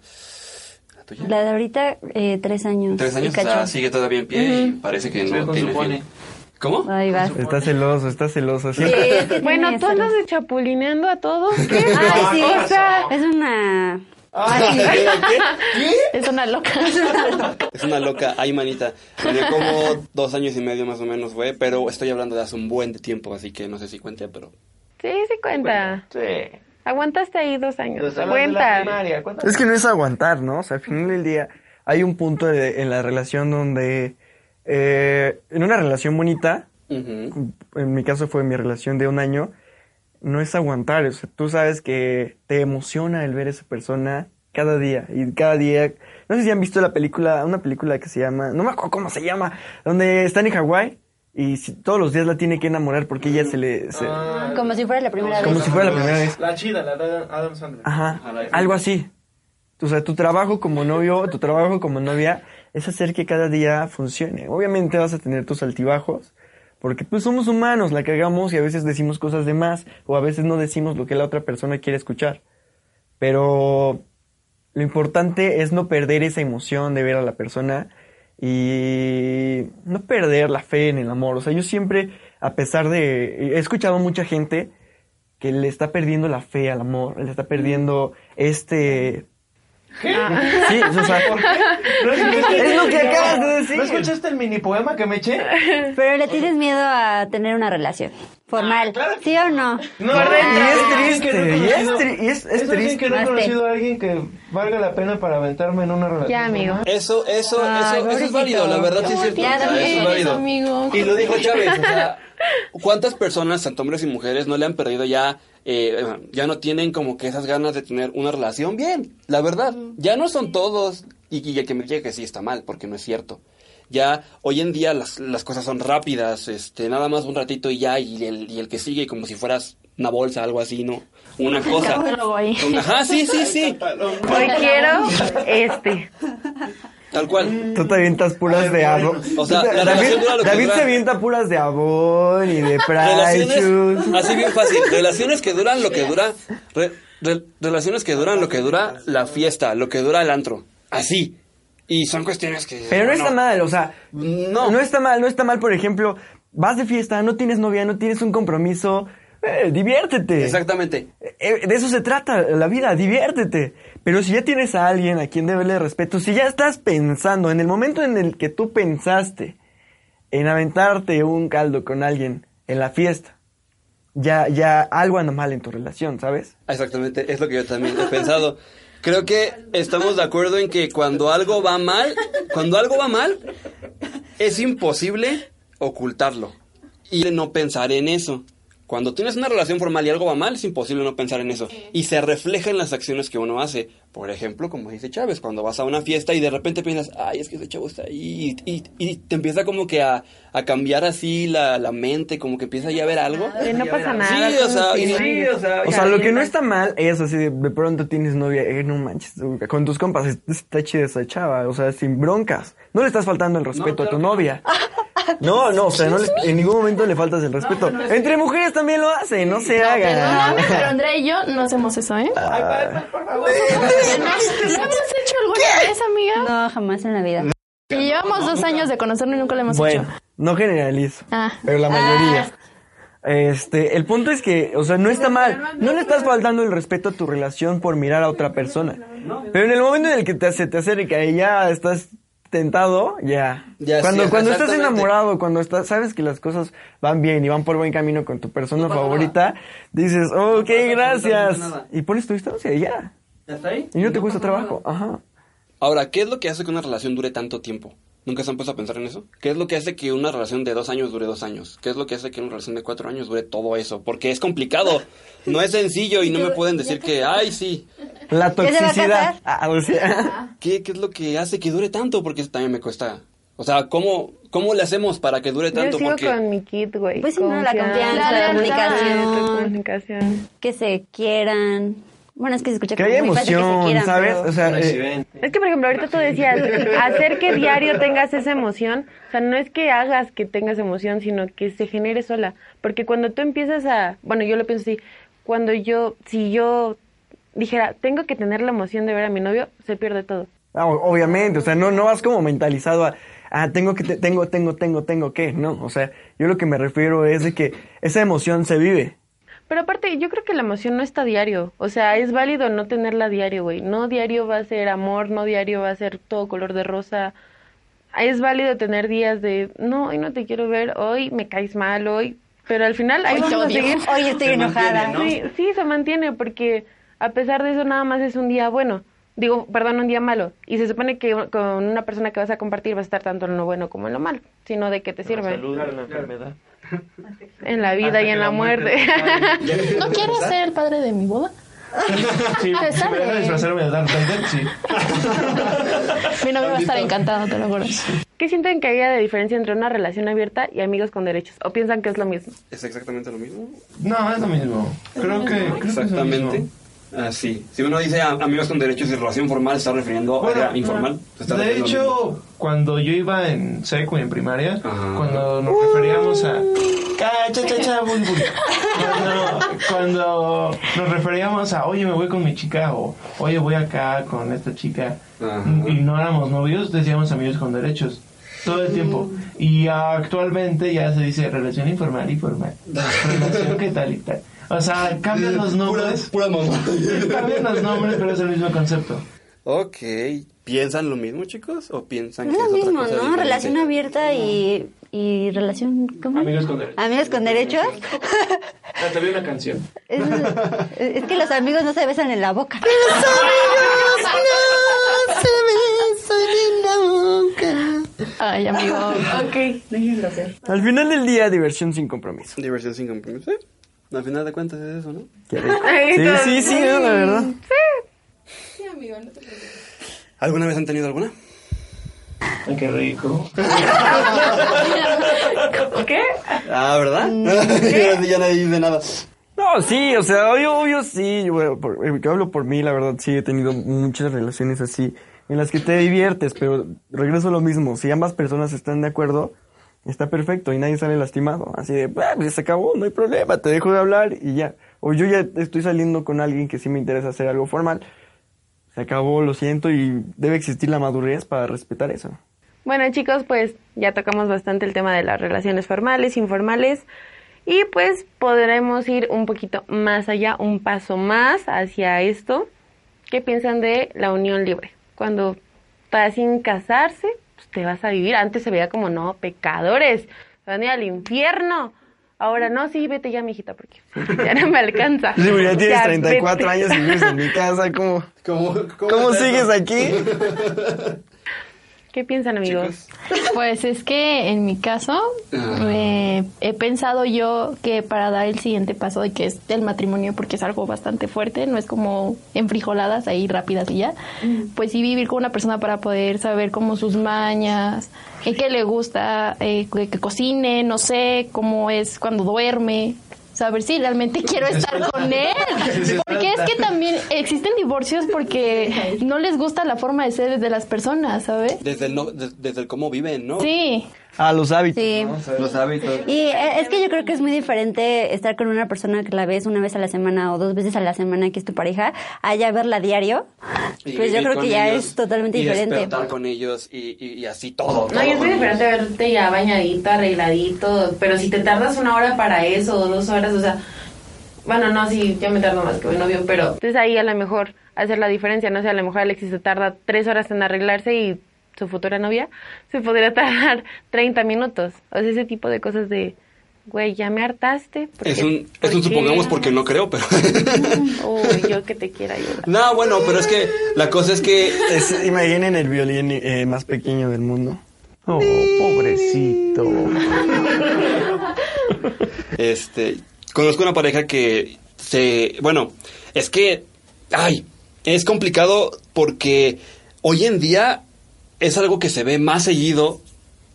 ¿La tuya? La de ahorita, eh, tres años. Tres y años, o sea, sigue todavía en pie y parece que Sí, no tiene supone. fin. ¿Cómo? Ahí vas. Está celoso, está celoso. Sí, Bueno, tú andas chapulineando a todos. ¿Qué? Ay, sí. O sea, Es una... Es una loca. Es una loca, ay manita. Tiene como dos años y medio más o menos fue, pero estoy hablando de hace un buen tiempo, así que no sé si cuente, pero... sí, sí cuenta. Sí. Aguantaste ahí dos años. Los años de la Cuenta. primaria, cuenta. Es que no es aguantar, ¿no? O sea, al final del día hay un punto de- en la relación donde, eh, en una relación bonita, en mi caso fue mi relación de un año, no es aguantar. O sea, tú sabes que te emociona el ver a esa persona cada día. Y cada día, no sé si han visto la película, una película que se llama, no me acuerdo cómo se llama, donde están en Hawái y si- todos los días la tiene que enamorar porque ella se le... se- Ah, Como si fuera la primera como vez. si fuera la primera vez. La chida, la de Adam Sandler. Ajá, algo así. O sea, tu trabajo como novio, tu trabajo como novia es hacer que cada día funcione. Obviamente vas a tener tus altibajos, porque pues somos humanos, la cagamos y a veces decimos cosas de más, o a veces no decimos lo que la otra persona quiere escuchar. Pero lo importante es no perder esa emoción de ver a la persona y no perder la fe en el amor. O sea, yo siempre, a pesar de... He escuchado mucha gente que le está perdiendo la fe al amor, le está perdiendo este... Sí, o sea, es lo que acabas de decir. ¿No escuchaste el mini poema que me eché? Pero le tienes miedo a tener una relación formal, ¿sí o no? No, dentro. Y es triste, y es, tri- y es- es Es triste que no he conocido a alguien que valga la pena para aventarme en una relación. Ya, amigo. Eso, eso, Ay, eso, eso es válido, la verdad sí es cierto. Ya, o sea, es válido. amigo. Y lo dijo Chávez, o sea, ¿cuántas personas, tanto hombres y mujeres, no le han perdido ya, eh, ya no tienen como que esas ganas de tener una relación bien? La verdad, ya no son todos, y, y el que me diga que sí está mal, porque no es cierto. Ya hoy en día las, las cosas son rápidas, este, nada más un ratito y ya, y el, y el que sigue como si fueras una bolsa, algo así, ¿no? Una cosa. Ajá, sí, sí, sí, Hoy quiero este. tal cual. Tú te avientas puras de Avon. O sea, la David, dura lo que David dura. se avienta puras de Avon y de Relaciones, Price así bien fácil, relaciones que duran lo que dura, re- re- relaciones que duran lo que dura la fiesta, lo que dura el antro, así. Y son cuestiones que... Pero no bueno, está mal, o sea, No. no está mal, no está mal, por ejemplo, vas de fiesta, no tienes novia, no tienes un compromiso, eh, diviértete. Exactamente. Eh, de eso se trata la vida, diviértete. Pero si ya tienes a alguien a quien deberle respeto, si ya estás pensando, en el momento en el que tú pensaste en aventarte un caldo con alguien en la fiesta, ya, ya algo anda mal en tu relación, ¿sabes? Exactamente, es lo que yo también he pensado. Creo que estamos de acuerdo en que cuando algo va mal, cuando algo va mal, es imposible ocultarlo y no pensar en eso. Cuando tienes una relación formal y algo va mal, es imposible no pensar en eso. Y se refleja en las acciones que uno hace. Por ejemplo, como dice Chávez, cuando vas a una fiesta y de repente piensas, ay, es que ese chavo está ahí. Y, y- y te empieza como que a, a cambiar así la, la mente, como que empieza ya a ver algo. Eh, no pasa nada. Sí, o sea, bien. sí, o sea, O sea, lo que no está mal es así, de, de pronto tienes novia, eh, no manches, con tus compas, es- está chida esa chava, o sea, sin broncas. No le estás faltando el respeto a tu novia. No, no, o sea, no le- en ningún momento le faltas el respeto. Entre mujeres también lo hacen, no se Perdóname, pero hagan. Andrea y yo no hacemos eso, ¿eh? ¿No hemos hecho alguna vez, amiga? No, jamás en la vida. Y llevamos dos años de conocernos y nunca lo hemos Bueno, hecho. no generalizo, Ah. pero la mayoría. Este, el punto es que, o sea, no está mal. No le estás faltando el respeto a tu relación por mirar a otra persona. Pero en el momento en el que te, se te acerca y ya estás tentado, ya. Ya, cuando sí, cuando estás enamorado, cuando estás, sabes que las cosas van bien y van por buen camino con tu persona favorita, dices, ok, gracias. Y pones tu distancia y ya. ¿Ya está ahí? Y no te cuesta trabajo. Ajá. Ahora, ¿qué es lo que hace que una relación dure tanto tiempo? ¿Nunca se han puesto a pensar en eso? ¿Qué es lo que hace que una relación de dos años dure dos años? ¿Qué es lo que hace que una relación de cuatro años dure todo eso? Porque es complicado, no es sencillo y no me pueden decir que, ay, sí. La ¿Ya se va a toxicidad. Ah, ¿Qué, qué es lo que hace que dure tanto? Porque eso también me cuesta. O sea, ¿cómo, cómo le hacemos para que dure Yo tanto? sigo Porque con mi kit, güey. Pues no, la confianza, la comunicación. comunicación. Que se quieran. Bueno, es que se escucha que como haya muy fácil que se emoción, quieran, ¿sabes? pero- O sea, eh. Es que, por ejemplo, ahorita tú decías, hacer que diario tengas esa emoción, o sea, no es que hagas que tengas emoción, sino que se genere sola. Porque cuando tú empiezas a, bueno, yo lo pienso así, cuando yo, si yo dijera, tengo que tener la emoción de ver a mi novio, se pierde todo. Ah, obviamente, o sea, no, no vas como mentalizado a, ah, tengo que, te- tengo, tengo, tengo, tengo que, no, o sea, yo lo que me refiero es de que esa emoción se vive. Pero aparte, yo creo que la emoción no está diario. O sea, es válido no tenerla diario, güey. No diario va a ser amor, no diario va a ser todo color de rosa. Es válido tener días de, no, hoy no te quiero ver, hoy me caes mal, hoy. Pero al final ahí Hoy te vamos a odio. seguir. Hoy estoy enojada. Sí, sí, se mantiene porque a pesar de eso nada más es un día bueno. Digo, perdón, un día malo. Y se supone que con una persona que vas a compartir va a estar tanto en lo bueno como en lo malo. Sino de qué te La sirve salud, la enfermedad. En la vida Hasta y en la muerte. ¿No quieres ser el padre de mi boda? Sí, si me sí. Mi novio va a estar encantado, te lo juro. ¿Qué sienten que haya de diferencia entre una relación abierta y amigos con derechos? ¿O piensan que es lo mismo? ¿Es exactamente lo mismo? No, es lo mismo. Creo que, creo que es lo Exactamente. mismo. Ah, sí. Si uno dice amigos con derechos y relación formal, está refiriendo Bueno, a informal. De hecho, cuando yo iba en seco y en primaria, Ajá. cuando nos referíamos a... Ah, cha, cha, cha, bul, bul. Cuando, cuando nos referíamos a, oye, me voy con mi chica, o oye, voy acá con esta chica, Ajá. y no éramos novios, decíamos amigos con derechos. Todo el tiempo. Y actualmente ya se dice relación informal y formal. Relación que tal y tal. O sea, cambian los nombres. Pura, pura mamá. Cambian los nombres, pero es el mismo concepto. ok. ¿Piensan lo mismo, chicos? ¿O piensan Es que lo es otra mismo, cosa ¿no? diferente? Relación abierta y, y relación... ¿Cómo? Amigos con derechos. Amigos con derechos. Ah, vi una canción. Es, es que los amigos no se besan en la boca. Ay, amigo. Ok. Al final del día, diversión sin compromiso. Diversión sin compromiso. Sí. Al final de cuentas es eso, ¿no? Rico. Ay, Sí, todo- sí, sí, no, la verdad. ¿Alguna vez han tenido alguna? Ay, qué rico. ¿Qué? Ah, ¿verdad? Mm. ya, nadie dice nada. No, sí, o sea, obvio, obvio sí. Yo, bueno, por- eh, yo hablo por mí, la verdad, sí, he tenido muchas relaciones así en las que te diviertes, pero regreso a lo mismo. Si ambas personas están de acuerdo, está perfecto y nadie sale lastimado. Así de, "Ah, pues se acabó, no hay problema, te dejo de hablar y ya. O yo ya estoy saliendo con alguien que sí me interesa hacer algo formal. Se acabó, lo siento, y debe existir la madurez para respetar eso. Bueno, chicos, pues ya tocamos bastante el tema de las relaciones formales, informales. Y pues podremos ir un poquito más allá, un paso más hacia esto. ¿Qué piensan de la unión libre? Cuando estás sin casarse, pues te vas a vivir. Antes se veía como, no, pecadores, se van a ir al infierno. Ahora no, sí, vete ya, mijita, porque ya no me alcanza. Sí, pero ya tienes 34 vete. años y vives en mi casa, ¿cómo, ¿Cómo, cómo es sigues aquí? ¿Qué piensan, amigos? Pues es que en mi caso eh, he pensado yo que para dar el siguiente paso de que es el matrimonio porque es algo bastante fuerte, no es como en frijoladas ahí rápidas y ya, pues sí vivir con una persona para poder saber como sus mañas, en qué le gusta, eh, que, que cocine, no sé, cómo es cuando duerme. Saber si realmente quiero estar con él. Porque es que también existen divorcios porque no les gusta la forma de ser de las personas, ¿sabes? Desde el, no- de- desde el cómo viven, ¿no? Sí. A los hábitos. Sí. ¿no? Los hábitos. Y eh, es que yo creo que es muy diferente estar con una persona que la ves una vez a la semana o dos veces a la semana que es tu pareja, a ya verla diario. Y Pues yo creo que ya es totalmente y diferente. despertar con ellos y, y, y así todo. No, y es muy diferente verte ya bañadito, arregladito, pero si te tardas una hora para eso o dos horas, o sea, bueno, no, sí, yo me tardo más que mi novio, pero entonces ahí a lo mejor hacer la diferencia, no sé, a lo mejor Alexis se tarda tres horas en arreglarse y su futura novia se podría tardar 30 minutos, o sea, ese tipo de cosas de, güey, ya me hartaste. ¿por Es un, es un supongamos porque no creo, pero... Uy, yo que te quiera ayudar. no, bueno, pero es que la cosa es que... Es- imaginen el violín eh, más pequeño del mundo. Oh, pobrecito. Este, conozco una pareja que se, bueno, es que, ay, es complicado porque hoy en día es algo que se ve más seguido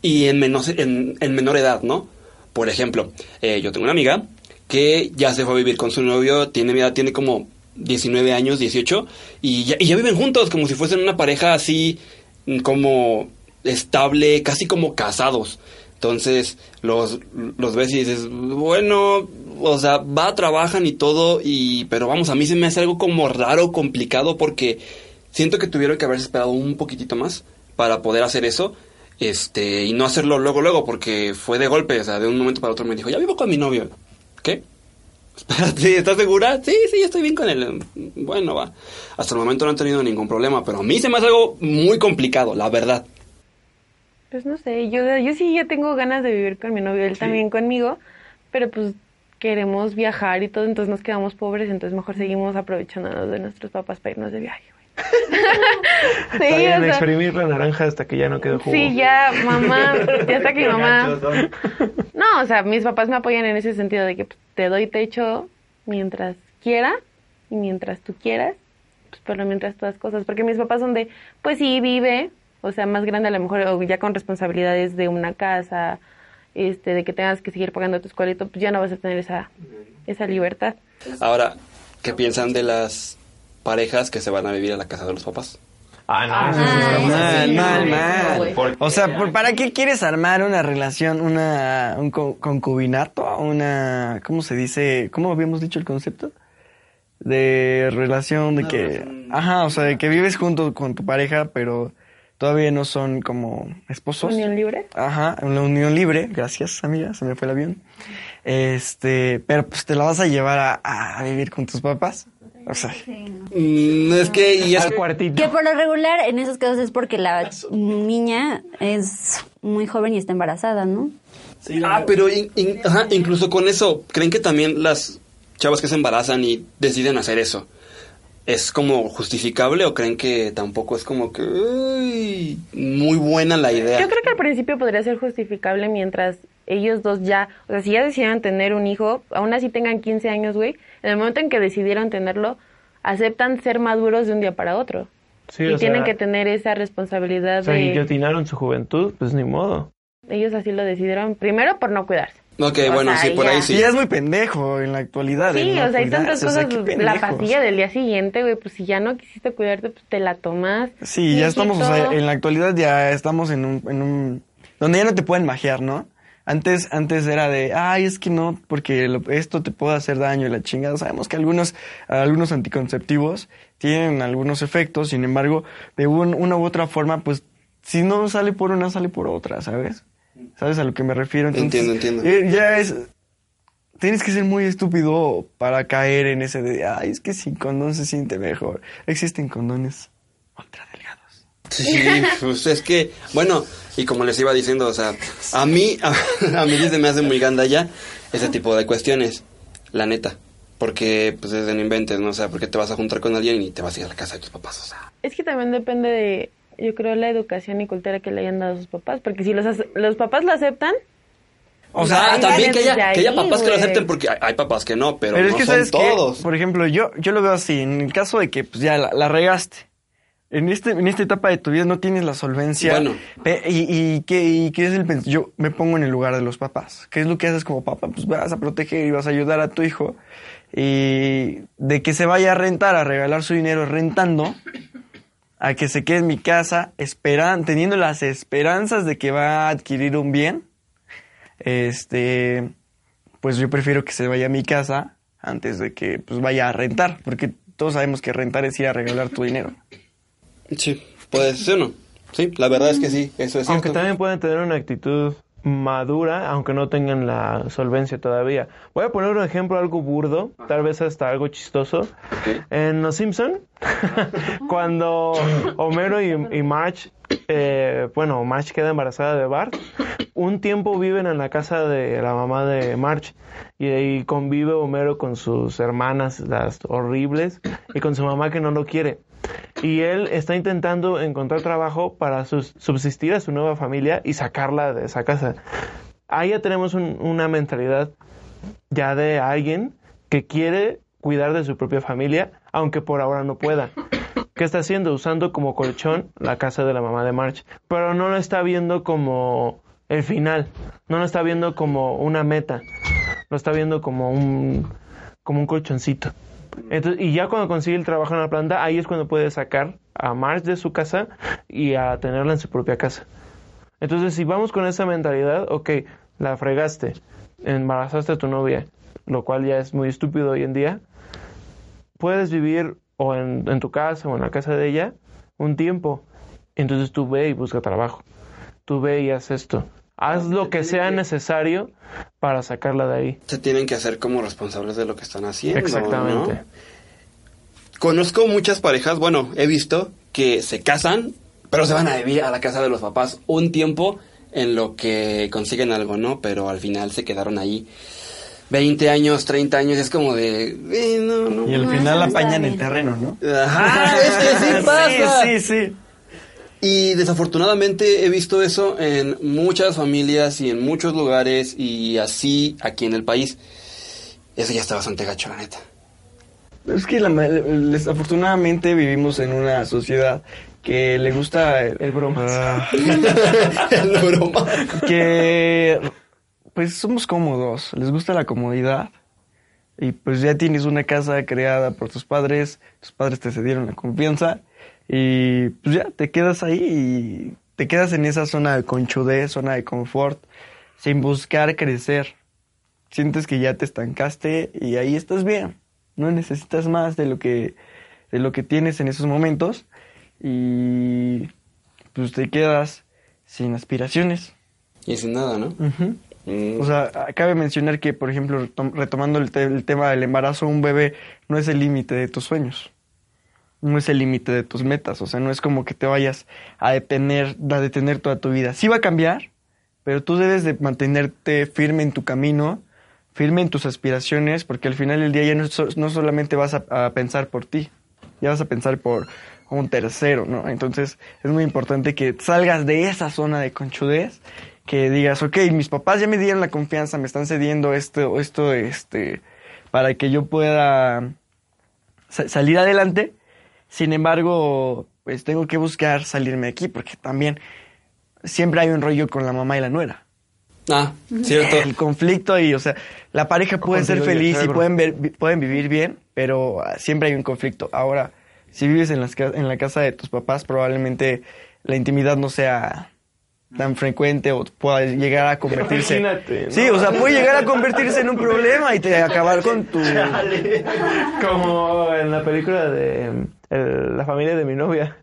y en, menos, en, en menor edad, ¿no? Por ejemplo, eh, yo tengo una amiga que ya se fue a vivir con su novio, tiene, mira, tiene como 19 años, 18, y ya, y ya viven juntos como si fuesen una pareja así mm, como estable, casi como casados. Entonces los, los ves y dices, bueno, o sea, va, trabajan y todo, y, pero vamos, a mí se me hace algo como raro, complicado, porque siento que tuvieron que haberse esperado un poquitito más para poder hacer eso, este, y no hacerlo luego, luego, porque fue de golpe, o sea, de un momento para otro me dijo, ya vivo con mi novio. ¿Qué? ¿estás segura? Sí, sí, estoy bien con él. Bueno, va. Hasta el momento no han tenido ningún problema, pero a mí se me hace algo muy complicado, la verdad. Pues no sé, yo, yo sí ya tengo ganas de vivir con mi novio, él también conmigo, pero pues queremos viajar y todo, entonces nos quedamos pobres, entonces mejor seguimos aprovechándonos de nuestros papás para irnos de viaje, güey. sí, Está bien, o sea, exprimir la naranja hasta que ya no quede jugo. sí, ya, mamá, ya está que mi mamá... No, o sea, mis papás me apoyan en ese sentido de que pues, te doy techo mientras quiera y mientras tú quieras, pues pero mientras todas cosas, porque mis papás son de, pues sí, vive, o sea, más grande a lo mejor, o ya con responsabilidades de una casa, este, de que tengas que seguir pagando tu todo, pues ya no vas a tener esa, esa libertad. Ahora, ¿qué piensan de las parejas que se van a vivir a la casa de los papás. Ah, no, eso sí está Mal, mal. mal, no, güey. mal. O sea, ¿por- ¿para qué quieres armar una relación, una, un co- concubinato? Una, ¿cómo se dice? ¿Cómo habíamos dicho el concepto? De relación de Una que, relación- ajá, o sea, de que vives junto con tu pareja, pero todavía no son como esposos. ¿Unión libre? Ajá, una unión libre, gracias amiga, se me fue el avión. Este, pero pues te la vas a llevar a, a vivir con tus papás. O sea, Mm, es que, y es Al cuartito. Que por lo regular en esos casos es porque la niña es muy joven y está embarazada, ¿no? Ah, pero in- in- ajá, incluso con eso, ¿creen que también las chavas que se embarazan y deciden hacer eso es como justificable o creen que tampoco es como que uy, muy buena la idea? Yo creo que al principio podría ser justificable mientras ellos dos ya, o sea, si ya decidieron tener un hijo, aún así tengan 15 años, güey, en el momento en que decidieron tenerlo, aceptan ser maduros de un día para otro. Sí, y o tienen sea, que tener esa responsabilidad O sea, de... guillotinaron su juventud, pues ni modo. Ellos así lo decidieron, primero por no cuidarse. Ok, O bueno, sea, sí, por ya. ahí y sí. ya es muy pendejo en la actualidad. Sí, no o sea, hay tantas cuidarse, o sea, cosas, la pastilla del día siguiente, güey, pues si ya no quisiste cuidarte, pues te la tomas. Sí, ya estamos, o sea, en la actualidad ya estamos en un, en un, donde ya no te pueden magiar, ¿no? Antes, antes era de, ay, es que no, porque lo- esto te puede hacer daño y la chingada. Sabemos que algunos, algunos anticonceptivos tienen algunos efectos, sin embargo, de un- una u otra forma, pues, si no sale por una, sale por otra, ¿sabes? ¿Sabes a lo que me refiero? Entiendo, entiendo. eh, ya es, tienes que ser muy estúpido para caer en ese de, ay, es que sin condón se siente mejor. Existen condones ultra delgados. Sí, pues es que, bueno, y como les iba diciendo, o sea, a mí, a, a mí se me hace muy ganda ya ese tipo de cuestiones, la neta. Porque, pues, desde no inventes, ¿no? O sea, porque te vas a juntar con alguien y te vas a ir a la casa de tus papás, o sea. Es que también depende de, yo creo, la educación y cultura que le hayan dado a sus papás. Porque si los, los papás lo aceptan, O sea, ahí también que desde haya, que haya papás que lo acepten, porque hay, hay papás que no, pero, Pero, es no que, son todos. Por ejemplo, yo, yo lo veo así, en el caso de que pues, ya la, la regaste. En, este, en esta etapa de tu vida no tienes la solvencia. Bueno. Pe- y, y, ¿qué, y qué es el Yo me pongo en el lugar de los papás. ¿Qué es lo que haces como papá? Pues vas a proteger y vas a ayudar a tu hijo. Y de que se vaya a rentar, a regalar su dinero rentando, a que se quede en mi casa, esperan, teniendo las esperanzas de que va a adquirir un bien. Este, pues yo prefiero que se vaya a mi casa antes de que pues vaya a rentar, porque todos sabemos que rentar es ir a regalar tu dinero. Sí, puede ser o no. Sí, la verdad es que sí, eso es Aunque cierto. también pueden tener una actitud madura, aunque no tengan la solvencia todavía. Voy a poner un ejemplo algo burdo, tal vez hasta algo chistoso. En Los Simpson, cuando Homero y, y Marge, eh, bueno, Marge queda embarazada de Bart, un tiempo viven en la casa de la mamá de Marge y ahí convive Homero con sus hermanas, las horribles, y con su mamá que no lo quiere. Y él está intentando encontrar trabajo para subsistir a su nueva familia y sacarla de esa casa. Ahí ya tenemos un- una mentalidad ya de alguien que quiere cuidar de su propia familia, aunque por ahora no pueda. ¿Qué está haciendo? Usando como colchón la casa de la mamá de March. Pero no lo está viendo como el final. No lo está viendo como una meta. Lo está viendo como un, como un colchoncito. Entonces, y ya cuando consigue el trabajo en la planta, ahí es cuando puede sacar a Marge de su casa y a tenerla en su propia casa. Entonces, si vamos con esa mentalidad, ok, la fregaste, embarazaste a tu novia, lo cual ya es muy estúpido hoy en día, puedes vivir o en, en tu casa o en la casa de ella un tiempo. Entonces tú ve y busca trabajo. Tú ve y haz esto. Haz lo que sea necesario para sacarla de ahí. Se tienen que hacer como responsables de lo que están haciendo. Exactamente. ¿no? Conozco muchas parejas, bueno, he visto que se casan, pero se van a vivir a la casa de los papás un tiempo en lo que consiguen algo, ¿no? Pero al final se quedaron ahí 20 años, 30 años, es como de... eh, no, no. Y al No, final no apañan el terreno, ¿no? Ajá, es que sí pasa. Sí, sí, sí. Y desafortunadamente he visto eso en muchas familias y en muchos lugares y así aquí en el país. Eso ya está bastante gacho, la neta. Es que la desafortunadamente vivimos en una sociedad que le gusta el, El bromas. Ah, El broma. que pues somos cómodos, les gusta la comodidad y pues ya tienes una casa creada por tus padres, tus padres te cedieron la confianza y pues ya te quedas ahí y te quedas en esa zona de conchudez, zona de confort, sin buscar crecer. Sientes que ya te estancaste y ahí estás bien. No necesitas más de lo que de lo que tienes en esos momentos y pues te quedas sin aspiraciones. Y sin nada, ¿no? Mm. O sea, cabe mencionar que, por ejemplo, retom- retomando el, te- el tema del embarazo, un bebé no es el límite de tus sueños. No es el límite de tus metas. O sea, no es como que te vayas a detener, a detener toda tu vida. Sí va a cambiar, pero tú debes de mantenerte firme en tu camino, firme en tus aspiraciones, porque al final del día ya no, so- no solamente vas a, pensar por ti, ya vas a pensar por un tercero, ¿no? Entonces es muy importante que salgas de esa zona de conchudez, que digas, ok, mis papás ya me dieron la confianza, me están cediendo esto, esto, este, para que yo pueda sa- salir adelante. Sin embargo, pues tengo que buscar salirme de aquí, porque también siempre hay un rollo con la mamá y la nuera. Ah, cierto. El conflicto y, o sea, la pareja puede ser feliz y pueden, ver- pueden vivir bien, pero ah, siempre hay un conflicto. Ahora, si vives en, las, en la casa de tus papás, probablemente la intimidad no sea tan frecuente o pueda llegar a convertirse. Imagínate, ¿no? Sí, o sea, puede llegar a convertirse en un problema y te acabar con tu. Como en la película de el- La familia de mi novia.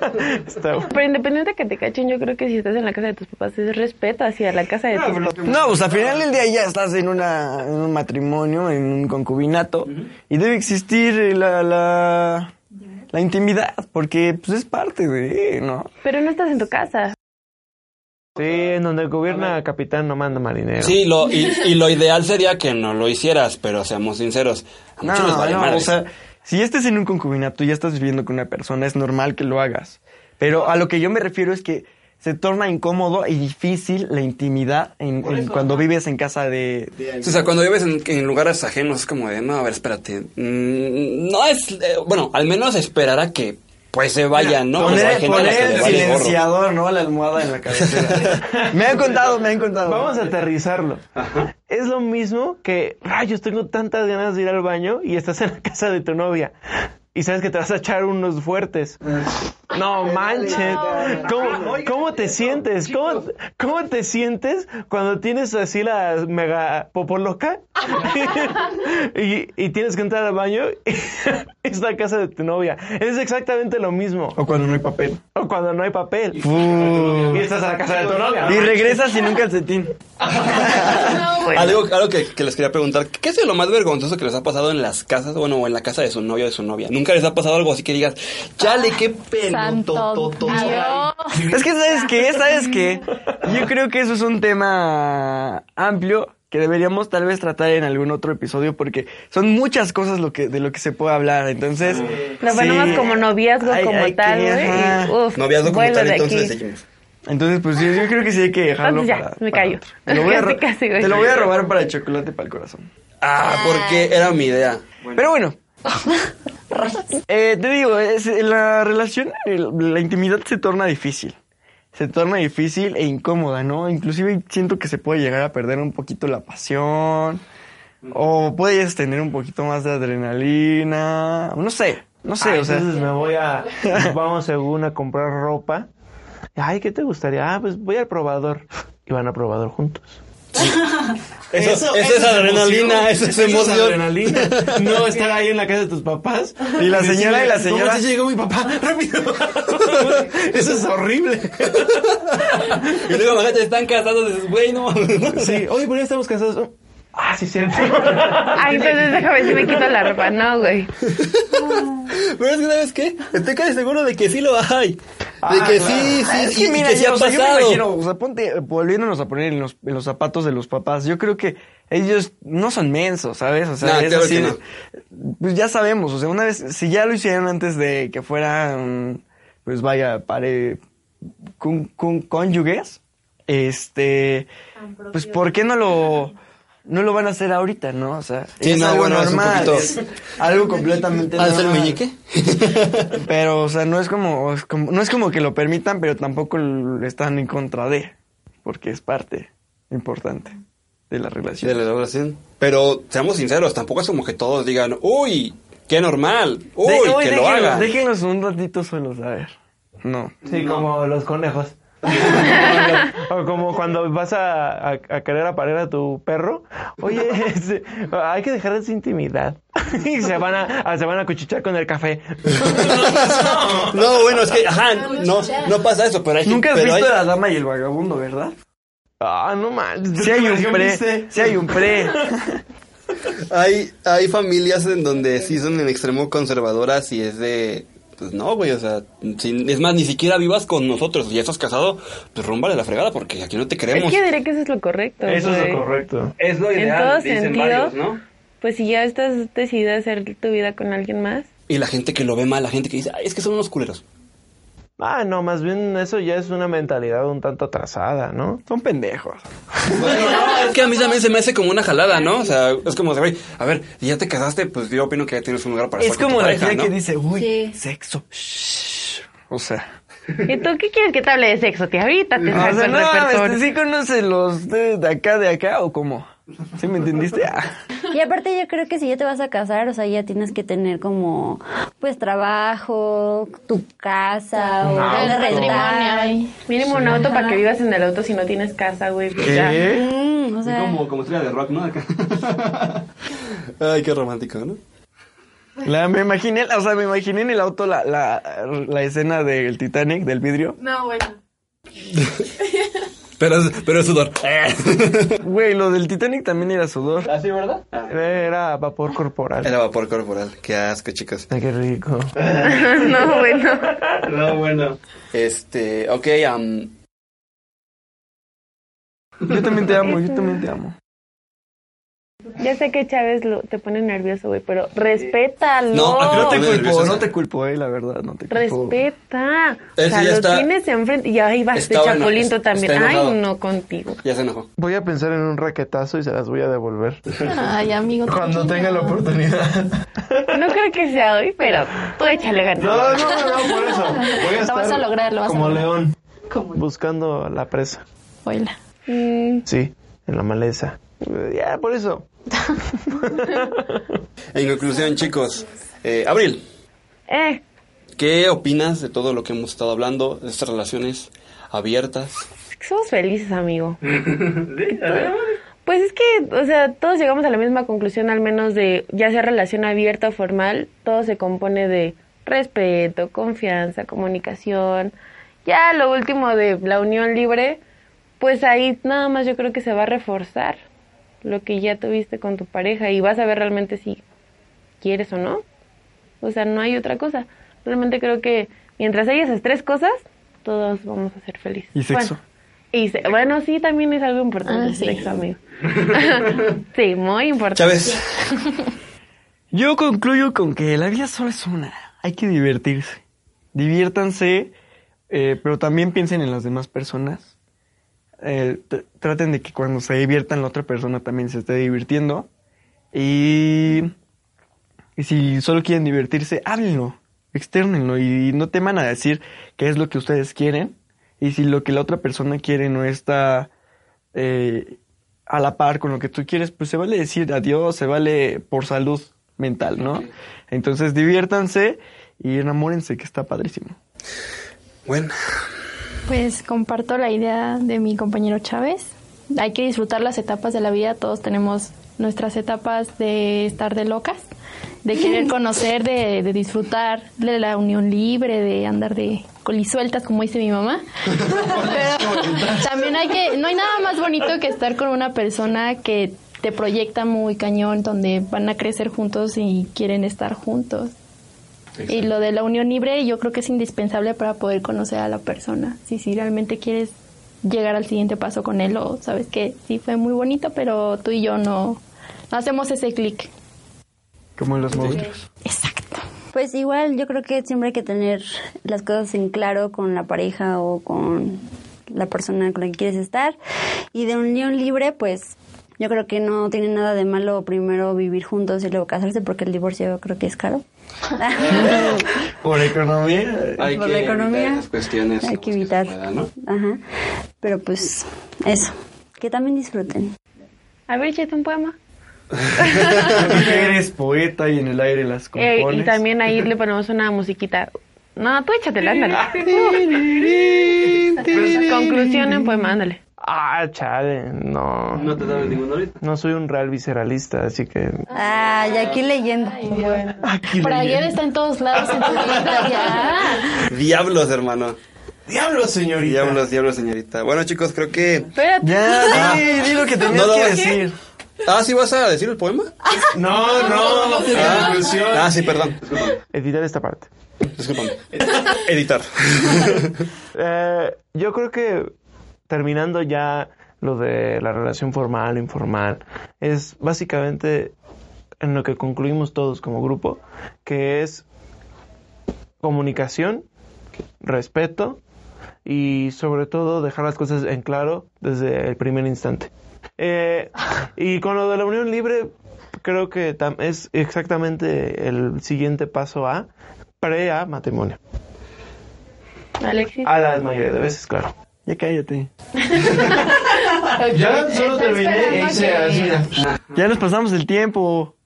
Está. Pero independiente de que te cachen, yo creo que si estás en la casa de tus papás es respeto hacia la casa de tus papás. No, pues al final del día ya estás en, una, en un matrimonio, en un concubinato, y debe existir la, la, la intimidad, porque pues es parte de, ¿no? Pero no estás en tu casa. Sí, en donde gobierna capitán no manda marinero. Sí, lo, y, y lo ideal sería que no lo hicieras, pero seamos sinceros. A muchos les vale no, madre. o sea, si estás en un concubinato y ya estás viviendo con una persona, es normal que lo hagas. Pero a lo que yo me refiero es que se torna incómodo y difícil la intimidad en, en cuando vives en casa de... O sea, cuando vives en, en lugares ajenos es como de, no, a ver, espérate. Mm, no es, eh, bueno, al menos esperar a que pues se vayan, ¿no? poner el gorro. silenciador, ¿no? La almohada en la cabecera. me han contado, me han contado. Vamos a aterrizarlo. Es lo mismo que, rayos, tengo tantas ganas de ir al baño y estás en la casa de tu novia. Y sabes que te vas a echar unos fuertes. No manches. ¿Cómo, cómo te sientes? ¿Cómo, ¿Cómo te sientes cuando tienes así la mega popoloca? y, y tienes que entrar al baño y es la casa de tu novia. Es exactamente lo mismo. O cuando no hay papel. O cuando no hay papel. Y estás en la casa de tu novia. Y regresas sin un calcetín. Algo, algo que, que les quería preguntar, ¿qué es lo más vergonzoso que les ha pasado en las casas, bueno, o en la casa de su novio o de su novia? ¿Nunca les ha pasado algo así que digas, chale, qué pelo? Santo Dios. Es que, ¿sabes qué? ¿Sabes qué? Yo creo que eso es un tema amplio que deberíamos tal vez tratar en algún otro episodio porque son muchas cosas lo que, de lo que se puede hablar. Entonces, Lo sí, ponemos como noviazgo, como tal, que- uf, Noviazgo como tal, entonces seguimos. Entonces, pues yo creo que sí hay que dejarlo. Entonces ya, para- me callo. Te lo, voy a ro- Casi, casi, güey. te lo voy a robar para el chocolate para el corazón. Ah, porque era mi idea. Pero bueno. Eh, te digo, es- la relación, el- la intimidad se torna difícil. Se torna difícil e incómoda, ¿no? Inclusive siento que se puede llegar a perder un poquito la pasión. O puedes tener un poquito más de adrenalina. No sé, no sé, Ay, o sea. entonces me voy a. Vamos según a comprar ropa. Ay, ¿qué te gustaría? Ah, pues voy al probador. Y van al probador juntos. Eso, eso, es adrenalina, eso es emoción. adrenalina. No estar ahí en la casa de tus papás. Y la señora y la señora- ¿Cómo te llegó mi papá? ¡Rápido! Eso es horrible. Y luego imagínate, están casados, dices, güey, no. Sí, oye, pero ya estamos casados. Ah, sí, cierto. Ay, entonces déjame ver si me quito la ropa. No, güey. Pero es que, ¿sabes qué? Estoy casi seguro de que sí lo hay. De que sí, sí, Ah, Es sí, que y mira, que sí yo, ha o sea, yo me pasado. imagino, o sea, ponte, volviéndonos a poner en los, en los zapatos de los papás, yo creo que ellos no son mensos, ¿sabes? O sea, No, es claro así no. pues ya sabemos, o sea, una vez, si ya lo hicieron antes de que fueran, pues vaya, pare, con, con, cónyuges, este, pues ¿por qué no lo, no lo van a hacer ahorita, no? O sea, Sí, es no, algo bueno, es un normal, poquito- es algo completamente ¿Haz el normal. meñique? Pero, o sea, no es como, es como- no es como que lo permitan, pero tampoco están en contra de, porque es parte importante. de la relación. de la relación. Pero seamos sinceros, tampoco es como que todos digan, uy, qué normal, uy, De- uy, que lo déjenlos- haga. Déjenlos un ratito solos, a ver. No. Sí, como los conejos. O como cuando vas a, a, a querer aparear a tu perro. Oye, este, hay que dejar esa intimidad. y se van a, a- se van a cuchichar con el café. No, bueno, es que, ajá, no, no pasa eso, pero hay Nunca has pero visto hay- La Dama y el Vagabundo, ¿verdad? Ah, no manches. Sí hay un ¿Qué pre, sí hay un pre. Hay, hay familias en donde sí son en extremo conservadoras y es de... Pues no, güey, o sea, si- es más, ni siquiera vivas con nosotros. Si ya estás casado, pues rúmbale la fregada porque aquí no te Es queremos. que diré que eso es lo correcto. Eso es lo correcto. Es lo En todo sentido, pues si ya estás decidida a hacer tu vida con alguien más, Y la gente que lo ve mal, la gente que dice, Ay, es que son unos culeros. Ah, no, más bien eso ya es una mentalidad un tanto atrasada, ¿no? Son pendejos. es que a mí también se me hace como una jalada, ¿no? O sea, es como, de, güey, a ver, si ya te casaste, pues yo opino que ya tienes un lugar para Es estar con como tu la pareja, ¿no? que dice, uy, Sí. sexo. Shh. O sea, ¿y tú qué quieres que te hable de sexo, tía? Ahorita te o saco sea el no, repertorio. este, ¿sí conoce los de, de acá, de acá o cómo? ¿Sí me entendiste? Ah. Y aparte yo creo que si ya te vas a casar, o sea, ya tienes que tener como, pues, trabajo, tu casa, o El ahí. Mínimo un auto para que vivas en el auto si no tienes casa, güey. pues ya. Mm, o sea, Como, como estrella de rock, ¿no? Acá. Ay, qué romántico, ¿no? La, me imaginé, o sea, me imaginé en el auto la, la, la escena del Titanic, del vidrio. No, bueno. Pero, es- pero es sudor. Güey, lo del Titanic también era sudor. ¿Así, verdad? Era vapor corporal. Era vapor corporal. Qué asco, chicos. Ay, qué rico. no, bueno. No, bueno. Este, ok, am, Yo también te amo, yo también te amo. Ya sé que Chávez lo, te pone nervioso, güey, pero respétalo. No, aquí No te culpo, no te culpo, eh, la verdad, no te culpo. Respeta. O sea, ya lo está- tienes enfrente y ahí vas de está también. Ay, no contigo. ya se enojó. Voy a pensar en un raquetazo y se las voy a devolver. Ay, amigo. Cuando tranquilo. tenga la oportunidad. No creo que sea hoy, pero tú échale ganas. No, no, no, por eso. Voy a Lo vas estar a lograr, lo vas a como lograr. león, ¿Cómo? buscando la presa. Oila. Mm, Sí, en la maleza. Ya, por eso. En conclusión, chicos, eh, Abril, eh, ¿qué opinas de todo lo que hemos estado hablando, de estas relaciones abiertas? somos felices, amigo. Pues es que, o sea, todos llegamos a la misma conclusión, al menos de, ya sea relación abierta o formal, todo se compone de respeto, confianza, comunicación. Ya lo último de la unión libre, pues ahí nada más yo creo que se va a reforzar lo que ya tuviste con tu pareja y vas a ver realmente si quieres o no. O sea, no hay otra cosa. Realmente creo que mientras hay esas tres cosas, todos vamos a ser felices. ¿Y sexo? Bueno, y se- bueno, sí, también es algo importante Ah, el sí. sexo, amigo. sí, muy importante. Chávez, Yo concluyo con que la vida solo es una. Hay que divertirse. Diviértanse, eh, pero también piensen en las demás personas. Eh, tr- traten de que cuando se diviertan la otra persona también se esté divirtiendo. Y, y si solo quieren divertirse, háblenlo, externenlo y no teman a decir qué es lo que ustedes quieren. Y si lo que la otra persona quiere no está eh, a la par con lo que tú quieres, pues se vale decir adiós, se vale por salud mental, ¿no? Entonces diviértanse y enamórense, que está padrísimo. bueno, Pues comparto la idea de mi compañero Chávez. Hay que disfrutar las etapas de la vida. Todos tenemos nuestras etapas de estar de locas, de querer conocer, de, de disfrutar de la unión libre, de andar de colisueltas, como dice mi mamá. Pero también hay que, no hay nada más bonito que estar con una persona que te proyecta muy cañón, donde van a crecer juntos y quieren estar juntos. Y lo de la unión libre yo creo que es indispensable para poder conocer a la persona. Si, si realmente quieres llegar al siguiente paso con él o sabes que sí fue muy bonito, pero tú y yo no, no hacemos ese clic. Como los monstruos. Exacto. Pues igual yo creo que siempre hay que tener las cosas en claro con la pareja o con la persona con la que quieres estar. Y de unión libre, pues yo creo que no tiene nada de malo primero vivir juntos y luego casarse porque el divorcio creo que es caro. Por economía. hay Por que la evitar economía, esas cuestiones. hay que evitar. pueda, ¿no? Ajá. Pero pues eso, que también disfruten. A ver, échate un poema. Porque eres poeta y en el aire las Eh, compones. y también ahí le ponemos una musiquita. No, tú échatela, ándale. Conclusión en poema, ándale. Ah, chale, no. No te sabes ninguno ahorita. No soy un real visceralista, así que... Ay, aquí leyendo. Praguer está en todos lados en tu vida ya. Diablos, hermano. Diablos, señorita. Diablos, diablos, señorita. Bueno, chicos, creo que... Espérate. Ya, di, di lo que tenías No lo que decir. Ah, ¿sí vas a decir el poema? No, no, Ah, ah, sí, perdón. Editar esta parte. Discúlpame. Editar. Eh, yo creo que terminando ya lo de la relación formal o informal, es básicamente en lo que concluimos todos como grupo, que es comunicación, respeto y sobre todo dejar las cosas en claro desde el primer instante. Eh, y con lo de la unión libre, creo que es exactamente el siguiente paso a pre a matrimonio. Alexis. A la mayoría de veces, claro. Ya cállate. Ya solo terminé y hice así. Ya nos pasamos el tiempo.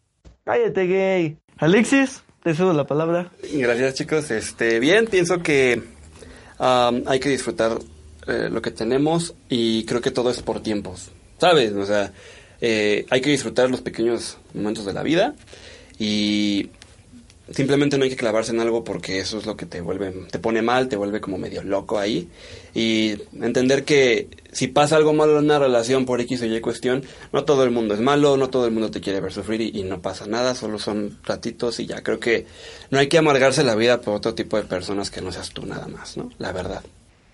Cállate, gay. Alexis, te cedo la palabra. Gracias, chicos. Este, bien, pienso que am, hay que disfrutar eh, lo que tenemos y creo que todo es por tiempos, ¿sabes? O sea, eh, hay que disfrutar los pequeños momentos de la vida y simplemente no hay que clavarse en algo porque eso es lo que te vuelve, te pone mal, te vuelve como medio loco ahí y entender que si pasa algo malo en una relación por X o Y cuestión, no todo el mundo es malo, no todo el mundo te quiere ver sufrir y, y no pasa nada, solo son ratitos y ya creo que no hay que amargarse la vida por otro tipo de personas que no seas tú nada más, ¿no? La verdad.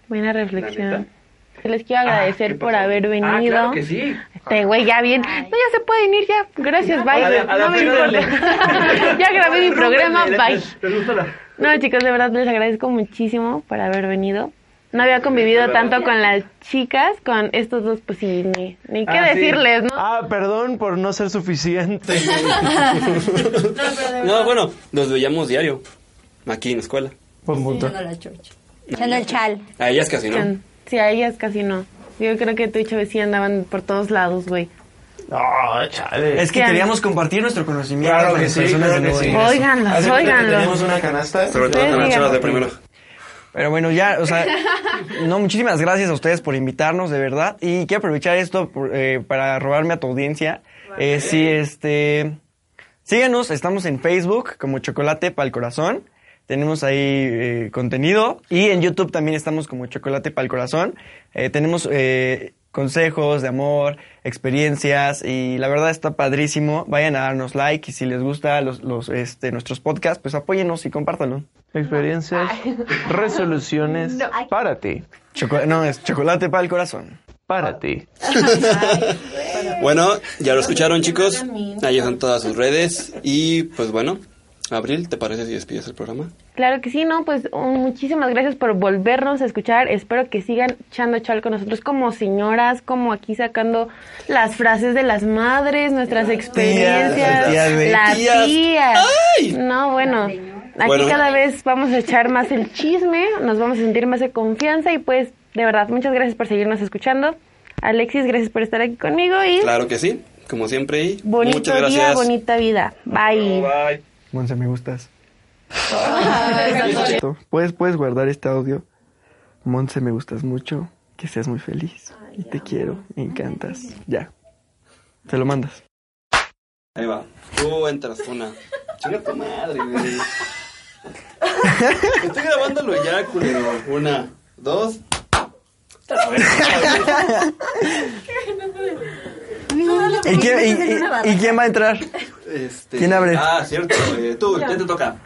Buena reflexión. Les quiero agradecer por haber venido. Ah, claro que sí. Este güey, ya bien. No, ya se pueden ir, ya. Gracias, bye. A la- a la no me importa. ya grabé mi programa, bye. ¿Te gustó la- No, chicos, de verdad les agradezco muchísimo por haber venido. No había convivido tanto con las chicas, con estos dos, pues sí, ni, ni qué Ah, sí. decirles, ¿no? Ah, perdón por no ser suficiente. No, bueno, los veíamos diario, aquí en la escuela. Buen punto. Echando el chal. A ellas casi no. Sí, a ellas casi no. Yo creo que tú y Chávez sí andaban por todos lados, güey. No, chale. Es que queríamos compartir nuestro conocimiento Claro que sí, claro que que óiganlos. Tenemos una canasta. Sobre todo con las chavas de primero. Pero bueno, ya, o sea, no, muchísimas gracias a ustedes por invitarnos, de verdad. Y quiero aprovechar esto por, eh, para robarme a tu audiencia. Eh, sí, este, síganos, estamos en Facebook como Chocolate para el Corazón. Tenemos ahí eh, contenido. Y en YouTube también estamos como Chocolate para el Corazón. Eh, tenemos eh, consejos de amor, experiencias y la verdad está padrísimo. Vayan a darnos like y si les gusta los, los, este, nuestros podcasts, pues apóyennos y compártanlo. Experiencias, resoluciones para ti. Choco- no, es Chocolate para el Corazón. Para ti. Bueno, ya lo escucharon chicos, ahí están todas sus redes y pues bueno, Abril, ¿te parece si despides el programa? Claro que sí, ¿no? Pues muchísimas gracias por volvernos a escuchar. Espero que sigan echando chal con nosotros como señoras, como aquí sacando las frases de las madres, nuestras experiencias, tías, güey. las Tías. tías. No, bueno, aquí Bueno. cada vez vamos a echar más el chisme, nos vamos a sentir más de confianza y pues, de verdad, muchas gracias por seguirnos escuchando. Alexis, gracias por estar aquí conmigo y Claro que sí, como siempre y bonito muchas día, gracias. bonita vida. Bye. Bye. Monse, me gustas. ¿Puedes, puedes guardar este audio. Monse, me gustas mucho. Que seas muy feliz. Y te quiero. Me encantas. Ya. Te lo mandas. Ahí va. Tú entras, una. Chinga tu madre, güey. Estoy grabándolo ya, culero. Una, dos. ¿Y quién, y- y- y quién va a entrar? Este... ¿Quién abre? Ah, cierto. eh, tú, ya te toca.